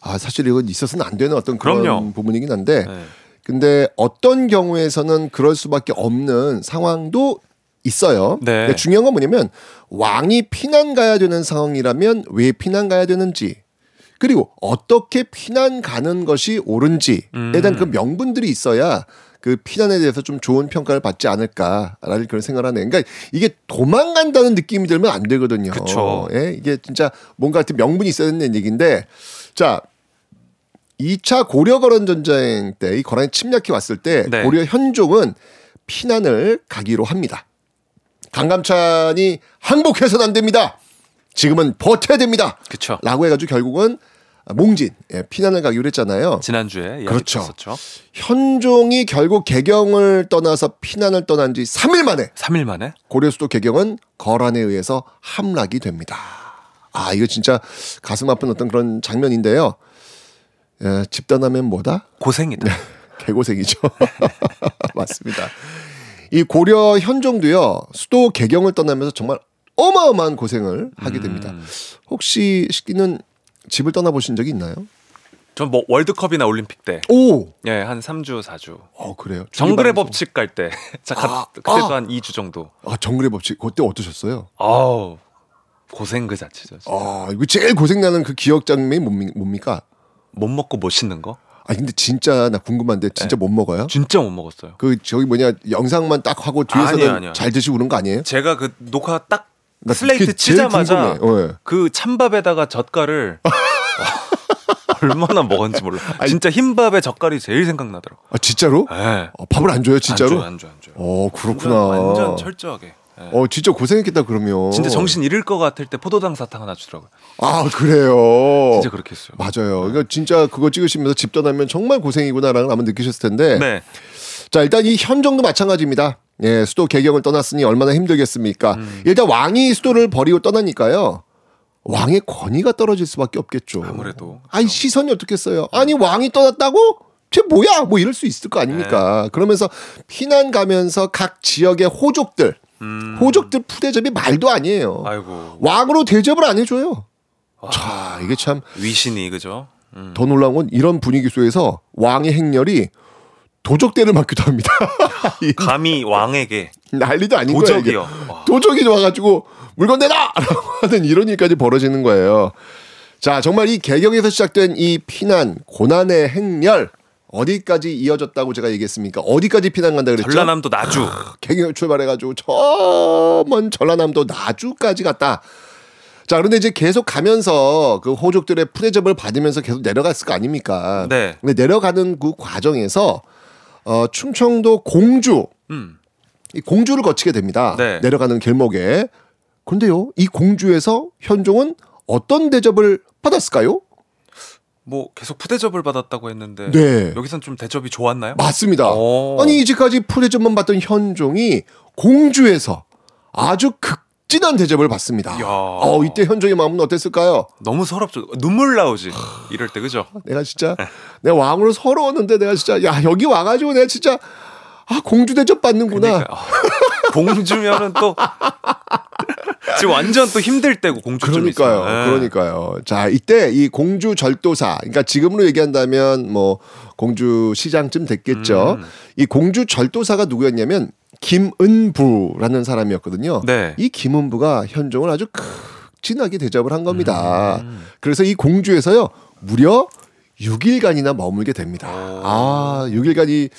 아, 사실 이건 있어서는 안 되는 어떤 그런 그럼요. 부분이긴 한데 네. 근데 어떤 경우에서는 그럴 수밖에 없는 상황도 있어요. 네. 근데 중요한 건 뭐냐면 왕이 피난 가야 되는 상황이라면 왜 피난 가야 되는지 그리고 어떻게 피난 가는 것이 옳은지에 음. 대한 그 명분들이 있어야 그 피난에 대해서 좀 좋은 평가를 받지 않을까라는 그런 생각을 하네. 그러니까 이게 도망간다는 느낌이 들면 안 되거든요. 그쵸. 예? 이게 진짜 뭔가 같은 명분이 있어야 되는 얘기인데 자 2차 고려 거란 전쟁 때 이 거란이 침략해 왔을 때 네. 고려 현종은 피난을 가기로 합니다. 강감찬이 항복해서는 안 됩니다. 지금은 버텨야 됩니다. 그쵸. 라고 해가지고 결국은 몽진 예, 피난을 가기로 했잖아요. 지난주에 그렇죠. 했었죠. 현종이 결국 개경을 떠나서 피난을 떠난 지 3일 만에 3일 만에 고려 수도 개경은 거란에 의해서 함락이 됩니다. 아 이거 진짜 가슴 아픈 어떤 그런 장면인데요. 예, 집단하면 뭐다? 고생이다. 개고생이죠. 맞습니다. 이 고려 현종도요 수도 개경을 떠나면서 정말 어마어마한 고생을 하게 됩니다. 음. 혹시 식기는 집을 떠나보신 적이 있나요? 전 뭐 월드컵이나 올림픽 때, 오, 예, 한 3주, 4주. 어 그래요. 정글의. 법칙 갈 때, 자, 가- 아, 그때도 아. 한 2주 정도. 아 정글의 법칙 그때 어떠셨어요? 아우, 고생 그 자체죠. 진짜. 아 이거 제일 고생나는 그 기억 장면이 뭡니- 뭡니까? 못 먹고 못 씻는 거? 아 근데 진짜 나 궁금한데 진짜 못 먹어요? 진짜 못 먹었어요. 그 저기 뭐냐 영상만 딱 하고 뒤에서는 아니에요, 아니에요. 잘 드시고 그런 거 아니에요? 제가 그 녹화 딱 나 슬레이트 그게 제일 치자마자 예. 그 찬밥에다가 젓갈을 얼마나 먹었는지 몰라. 진짜 흰밥에 젓갈이 제일 생각나더라고. 아 진짜로? 예. 어, 밥을 안 줘요 진짜로? 안 줘요, 안 줘요. 어 그렇구나. 완전 철저하게. 예. 어 진짜 고생했겠다 그러면. 진짜 정신 잃을 것 같을 때 포도당 사탕 하나 주더라고요. 아 그래요. 진짜 그렇게 했어요. 맞아요. 그러니까 진짜 그거 찍으시면서 집 떠나면 정말 고생이구나라는 걸 아마 느끼셨을 텐데. 네. 자 일단 이 현종도 마찬가지입니다. 예, 수도 개경을 떠났으니 얼마나 힘들겠습니까? 음. 일단 왕이 수도를 버리고 떠나니까요. 왕의 권위가 떨어질 수밖에 없겠죠. 아무래도. 아니 시선이 어떻겠어요? 아니 왕이 떠났다고? 쟤 뭐야? 뭐 이럴 수 있을 거 아닙니까? 네. 그러면서 피난 가면서 각 지역의 호족들, 호족들 푸대접이 말도 아니에요. 음. 아이고. 왕으로 대접을 안 해줘요. 자 이게 참더 위신이 그죠? 음. 놀라운 건 이런 분위기 속에서 왕의 행렬이 도적대를 맞기도 합니다. 이 감히 왕에게 난리도 아닌 거예요. 도적이요. 와. 도적이 와가지고 물건 내놔! 라고 하는 이런 일까지 벌어지는 거예요. 자, 정말 이 개경에서 시작된 이 피난, 고난의 행렬, 어디까지 이어졌다고 제가 얘기했습니까? 어디까지 피난 간다 그랬죠? 전라남도 나주. 개경 출발해가지고 저 먼 전라남도 나주까지 갔다. 자, 그런데 이제 계속 가면서 그 호족들의 푸대접을 받으면서 계속 내려갔을 거 아닙니까? 네. 근데 내려가는 그 과정에서 어, 충청도 공주, 음. 이 공주를 거치게 됩니다. 네. 내려가는 길목에. 그런데요, 이 공주에서 현종은 어떤 대접을 받았을까요? 뭐 계속 푸대접을 받았다고 했는데 네. 여기선 좀 대접이 좋았나요? 맞습니다. 오. 아니 이제까지 푸대접만 받던 현종이 공주에서 아주 극 진한 대접을 받습니다. 이야. 어, 이때 현종의 마음은 어땠을까요? 너무 서럽죠. 눈물 나오지. 이럴 때 그죠? 내가 진짜 내가 왕으로 서러웠는데 내가 진짜 야 여기 와가지고 내가 진짜 아 공주 대접 받는구나. 그러니까 어, 공주면은 또 지금 완전 또 힘들 때고 공주쯤 그러니까요. 예. 그러니까요. 자, 이때 이 공주 절도사, 그러니까 지금으로 얘기한다면 뭐 공주 시장쯤 됐겠죠. 음. 이 공주 절도사가 누구였냐면 김은부라는 사람이었거든요. 네. 이 김은부가 현종을 아주 극진하게 대접을 한 겁니다. 음. 그래서 이 공주에서요 무려 6일간이나 머물게 됩니다. 아, 6일간이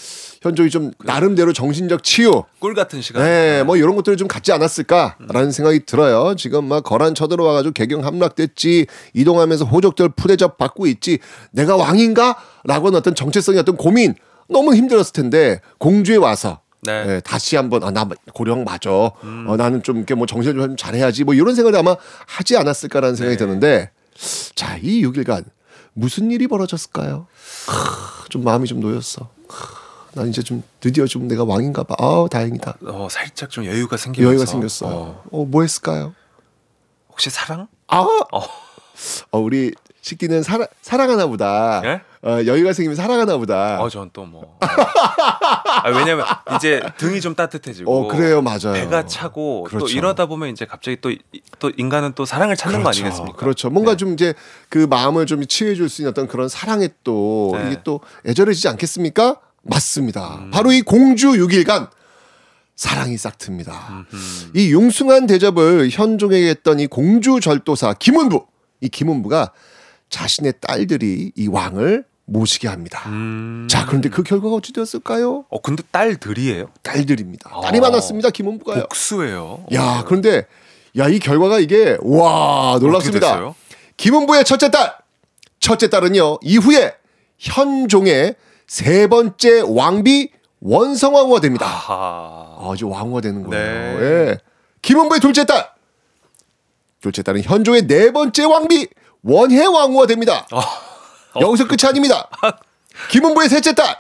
현종이 좀 나름대로 정신적 치유, 꿀 같은 시간. 네, 뭐 이런 것들을 좀 갖지 않았을까라는 생각이 들어요. 지금 막 거란 쳐들어와 가지고 개경 함락됐지, 이동하면서 호족들 푸대접 받고 있지, 내가 왕인가?라고 하는 어떤 정체성의 어떤 고민 너무 힘들었을 텐데 공주에 와서 네. 예, 다시 한번 아, 나 고령 맞아. 어, 나는 좀 이렇게 뭐 정신을 좀 잘해야지. 뭐 이런 생각을 아마 하지 않았을까라는 생각이 네. 드는데 자, 이 6일간 무슨 일이 벌어졌을까요? 크, 좀 마음이 좀 놓였어. 크, 난 이제 좀 드디어 좀 내가 왕인가 봐. 아, 다행이다. 어, 살짝 좀 여유가 생기면서. 여유가 생겼어. 어, 어, 뭐 했을까요? 혹시 사랑? 아, 어. 어, 우리 식디는 사랑 사랑하나 보다. 예? 어, 여유가 생기면 사랑하나 보다. 어, 전 또 뭐. 아, 왜냐면 이제 등이 좀 따뜻해지고. 어, 그래요, 맞아요. 배가 차고 또 그렇죠. 이러다 보면 이제 갑자기 또, 이- 또 인간은 또 사랑을 찾는 거 아니겠습니까? 그렇죠. 뭔가 네. 좀 이제 그 마음을 좀 치유해 줄 수 있는 어떤 그런 사랑에 또 네. 이게 또 애절해지지 않겠습니까? 맞습니다. 음. 바로 이 공주 6일간 사랑이 싹틉니다. 이 융숭한 대접을 현종에게 했던 이 공주 절도사 김은부. 이 김은부가 자신의 딸들이 이 왕을 모시게 합니다. 음. 자, 그런데 그 결과가 어찌 되었을까요? 어, 근데 딸들이에요? 딸들입니다. 딸이 어. 많았습니다. 김은부가요. 복수예요. 야, 그런데 야, 이 결과가 이게 와, 놀랍습니다. 김은부의 첫째 딸. 첫째 딸은요. 이후에 현종의 세 번째 왕비 원성왕후가 됩니다. 아하. 아, 이제 왕후가 되는 거예요. 네. 예. 김은부의 둘째 딸. 둘째 딸은 현종의 네 번째 왕비 원해 왕후가 됩니다. 어. 여기서 끝이 아닙니다. 김은부의 셋째 딸.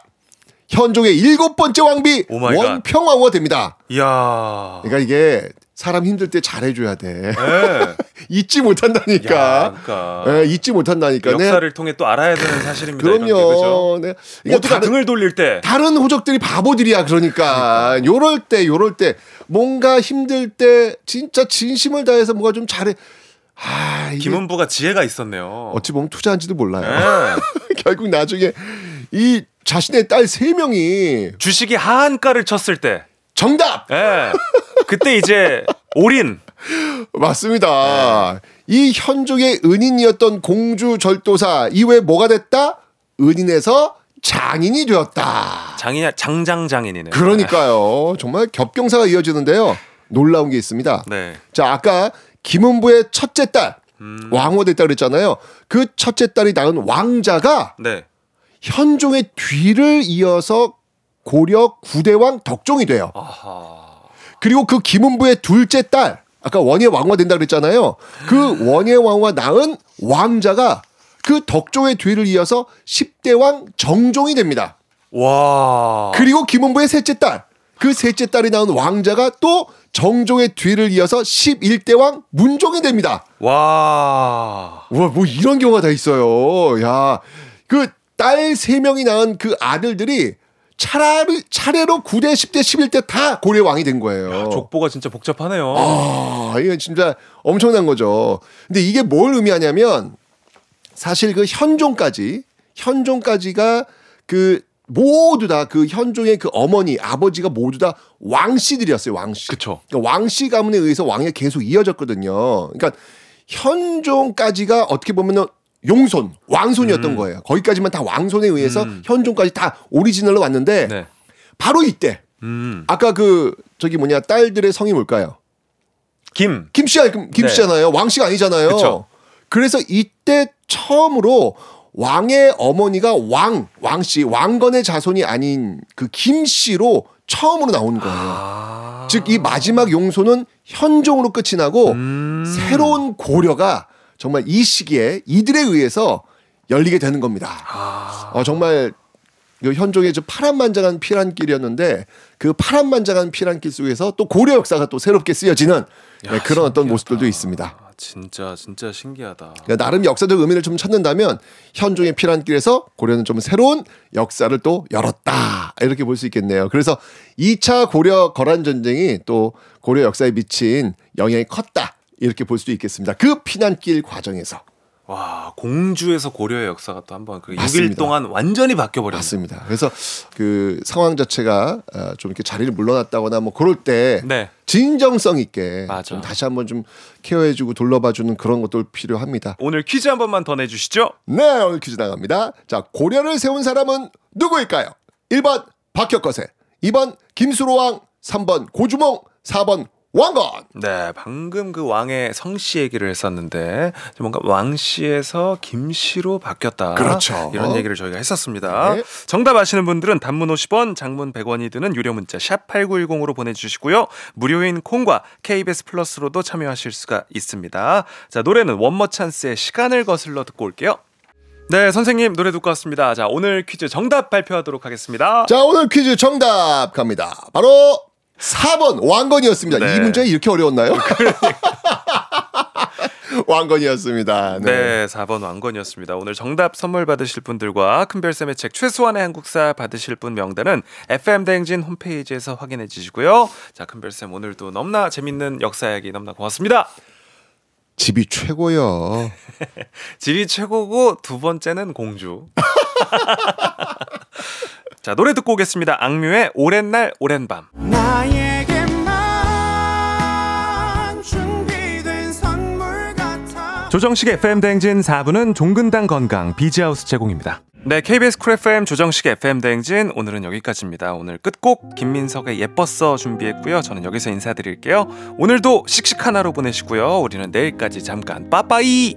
현종의 일곱 번째 왕비 oh my God. 원평 왕후가 됩니다. 이야. 그러니까 이게 사람 힘들 때 잘해줘야 돼. 네. 잊지 못한다니까. 야, 그러니까. 예, 잊지 못한다니까. 네. 역사를 통해 또 알아야 되는 사실입니다. 그럼요. 네. 그러니까 모두가 다른, 등을 돌릴 때 다른 호족들이 바보들이야. 그러니까 요럴 때, 요럴 때 뭔가 힘들 때 진짜 진심을 다해서 뭔가 좀 잘해. 아, 이게 김은부가 지혜가 있었네요. 어찌 보면 투자한지도 몰라요. 네. 결국 나중에 이 자신의 딸 세 명이 주식이 하한가를 쳤을 때. 정답 예. 그때 이제 올인. 맞습니다. 네. 이 현종의 은인이었던 공주 절도사 이후에 뭐가 됐다? 은인에서 장인이 되었다. 장인 장장 장인이네. 그러니까요. 정말 겹경사가 이어지는데요. 놀라운 게 있습니다. 네. 자, 아까 김은부의 첫째 딸 음. 왕후 됐다 그랬잖아요. 그 첫째 딸이 낳은 왕자가 네. 현종의 뒤를 이어서 고려 구대왕 덕종이 돼요. 아하. 그리고 그 김은부의 둘째 딸 아까 원예 왕후가 된다 그랬잖아요. 그 원예 왕후가 낳은 왕자가 그 덕종의 뒤를 이어서 10대 왕 정종이 됩니다. 와. 그리고 김은부의 셋째 딸, 그 셋째 딸이 낳은 왕자가 또 정종의 뒤를 이어서 11대 왕 문종이 됩니다. 와. 와, 뭐 이런 경우가 다 있어요. 야, 그딸세 명이 낳은 그 아들들이 차례, 차례로 9대, 10대, 11대 다 고려 왕이 된 거예요. 족보가 진짜 복잡하네요. 아, 이거 진짜 엄청난 거죠. 근데 이게 뭘 의미하냐면 사실 그 현종까지 현종까지가 그 모두 다 그 현종의 그 어머니 아버지가 모두 다 왕씨들이었어요 왕씨. 그쵸. 그러니까 왕씨 가문에 의해서 왕이 계속 이어졌거든요. 그러니까 현종까지가 어떻게 보면은 용손 왕손이었던 거예요. 거기까지만 다 왕손에 의해서 현종까지 다 오리지널로 왔는데 네. 바로 이때 음. 아까 그 저기 뭐냐 딸들의 성이 뭘까요? 김. 김씨야 김씨잖아요. 왕 씨가 아니잖아요. 그쵸. 그래서 이때 처음으로 왕의 어머니가 왕 왕씨 왕건의 자손이 아닌 그 김씨로 처음으로 나온 거예요. 아. 즉 이 마지막 용소는 현종으로 끝이 나고 음. 새로운 고려가 정말 이 시기에 이들에 의해서 열리게 되는 겁니다. 아. 어, 정말 그 현종의 저 파란만장한 피란길이었는데 그 파란만장한 피란길 속에서 또 고려 역사가 또 새롭게 쓰여지는 네, 그런 어떤 모습들도 있습니다. 아, 진짜 진짜 신기하다. 그러니까 나름 역사적 의미를 좀 찾는다면 현종의 피란길에서 고려는 좀 새로운 역사를 또 열었다 이렇게 볼 수 있겠네요. 그래서 2차 고려 거란 전쟁이 또 고려 역사에 미친 영향이 컸다 이렇게 볼 수도 있겠습니다. 그 피난길 과정에서 와 공주에서 고려의 역사가 또 한번 그 6일 맞습니다. 동안 완전히 바뀌어 버렸네. 맞습니다. 그래서 그 상황 자체가 어, 좀 이렇게 자리를 물러났다거나 뭐 그럴 때 네. 진정성 있게 다시 한번 좀 케어해주고 돌려봐주는 그런 것도 필요합니다. 오늘 퀴즈 한 번만 더 내주시죠. 네, 오늘 퀴즈 나갑니다. 자, 고려를 세운 사람은 누구일까요? 1번 박혁거세, 2번 김수로왕, 3번 고주몽, 4번 왕건. 네, 방금 그 왕의 성씨 얘기를 했었는데 뭔가 왕씨에서 김씨로 바뀌었다. 그렇죠. 이런 얘기를 저희가 했었습니다. 네. 정답 아시는 분들은 단문 50원, 장문 100원이 드는 유료 문자 샵 8910으로 보내 주시고요. 무료인 콩과 KBS 플러스로도 참여하실 수가 있습니다. 자, 노래는 원머 찬스의 시간을 거슬러 듣고 올게요. 네, 선생님 노래 듣고 왔습니다. 자, 오늘 퀴즈 정답 발표하도록 하겠습니다. 자, 오늘 퀴즈 정답 갑니다. 바로 4번 왕건이었습니다. 네. 이 문제 이렇게 어려웠나요? 왕건이었습니다. 네, 4번 왕건이었습니다. 오늘 정답 선물 받으실 분들과 큰별쌤의 책 최소한의 한국사 받으실 분 명단은 FM 대행진 홈페이지에서 확인해 주시고요. 자, 큰별쌤 오늘도 너무나 재밌는 역사 이야기 너무나 고맙습니다. 집이 최고요. 집이 최고고 두 번째는 공주. 자, 노래 듣고 오겠습니다. 악뮤의 오랜 날 오랜 밤. 조정식 FM 대행진 4부는 종근당 건강 비지하우스 제공입니다. 네, KBS 쿨 FM 조정식 FM 대행진 오늘은 여기까지입니다. 오늘 끝곡 김민석의 예뻤어 준비했고요. 저는 여기서 인사드릴게요. 오늘도 씩씩한 하루 보내시고요. 우리는 내일까지 잠깐 빠빠이.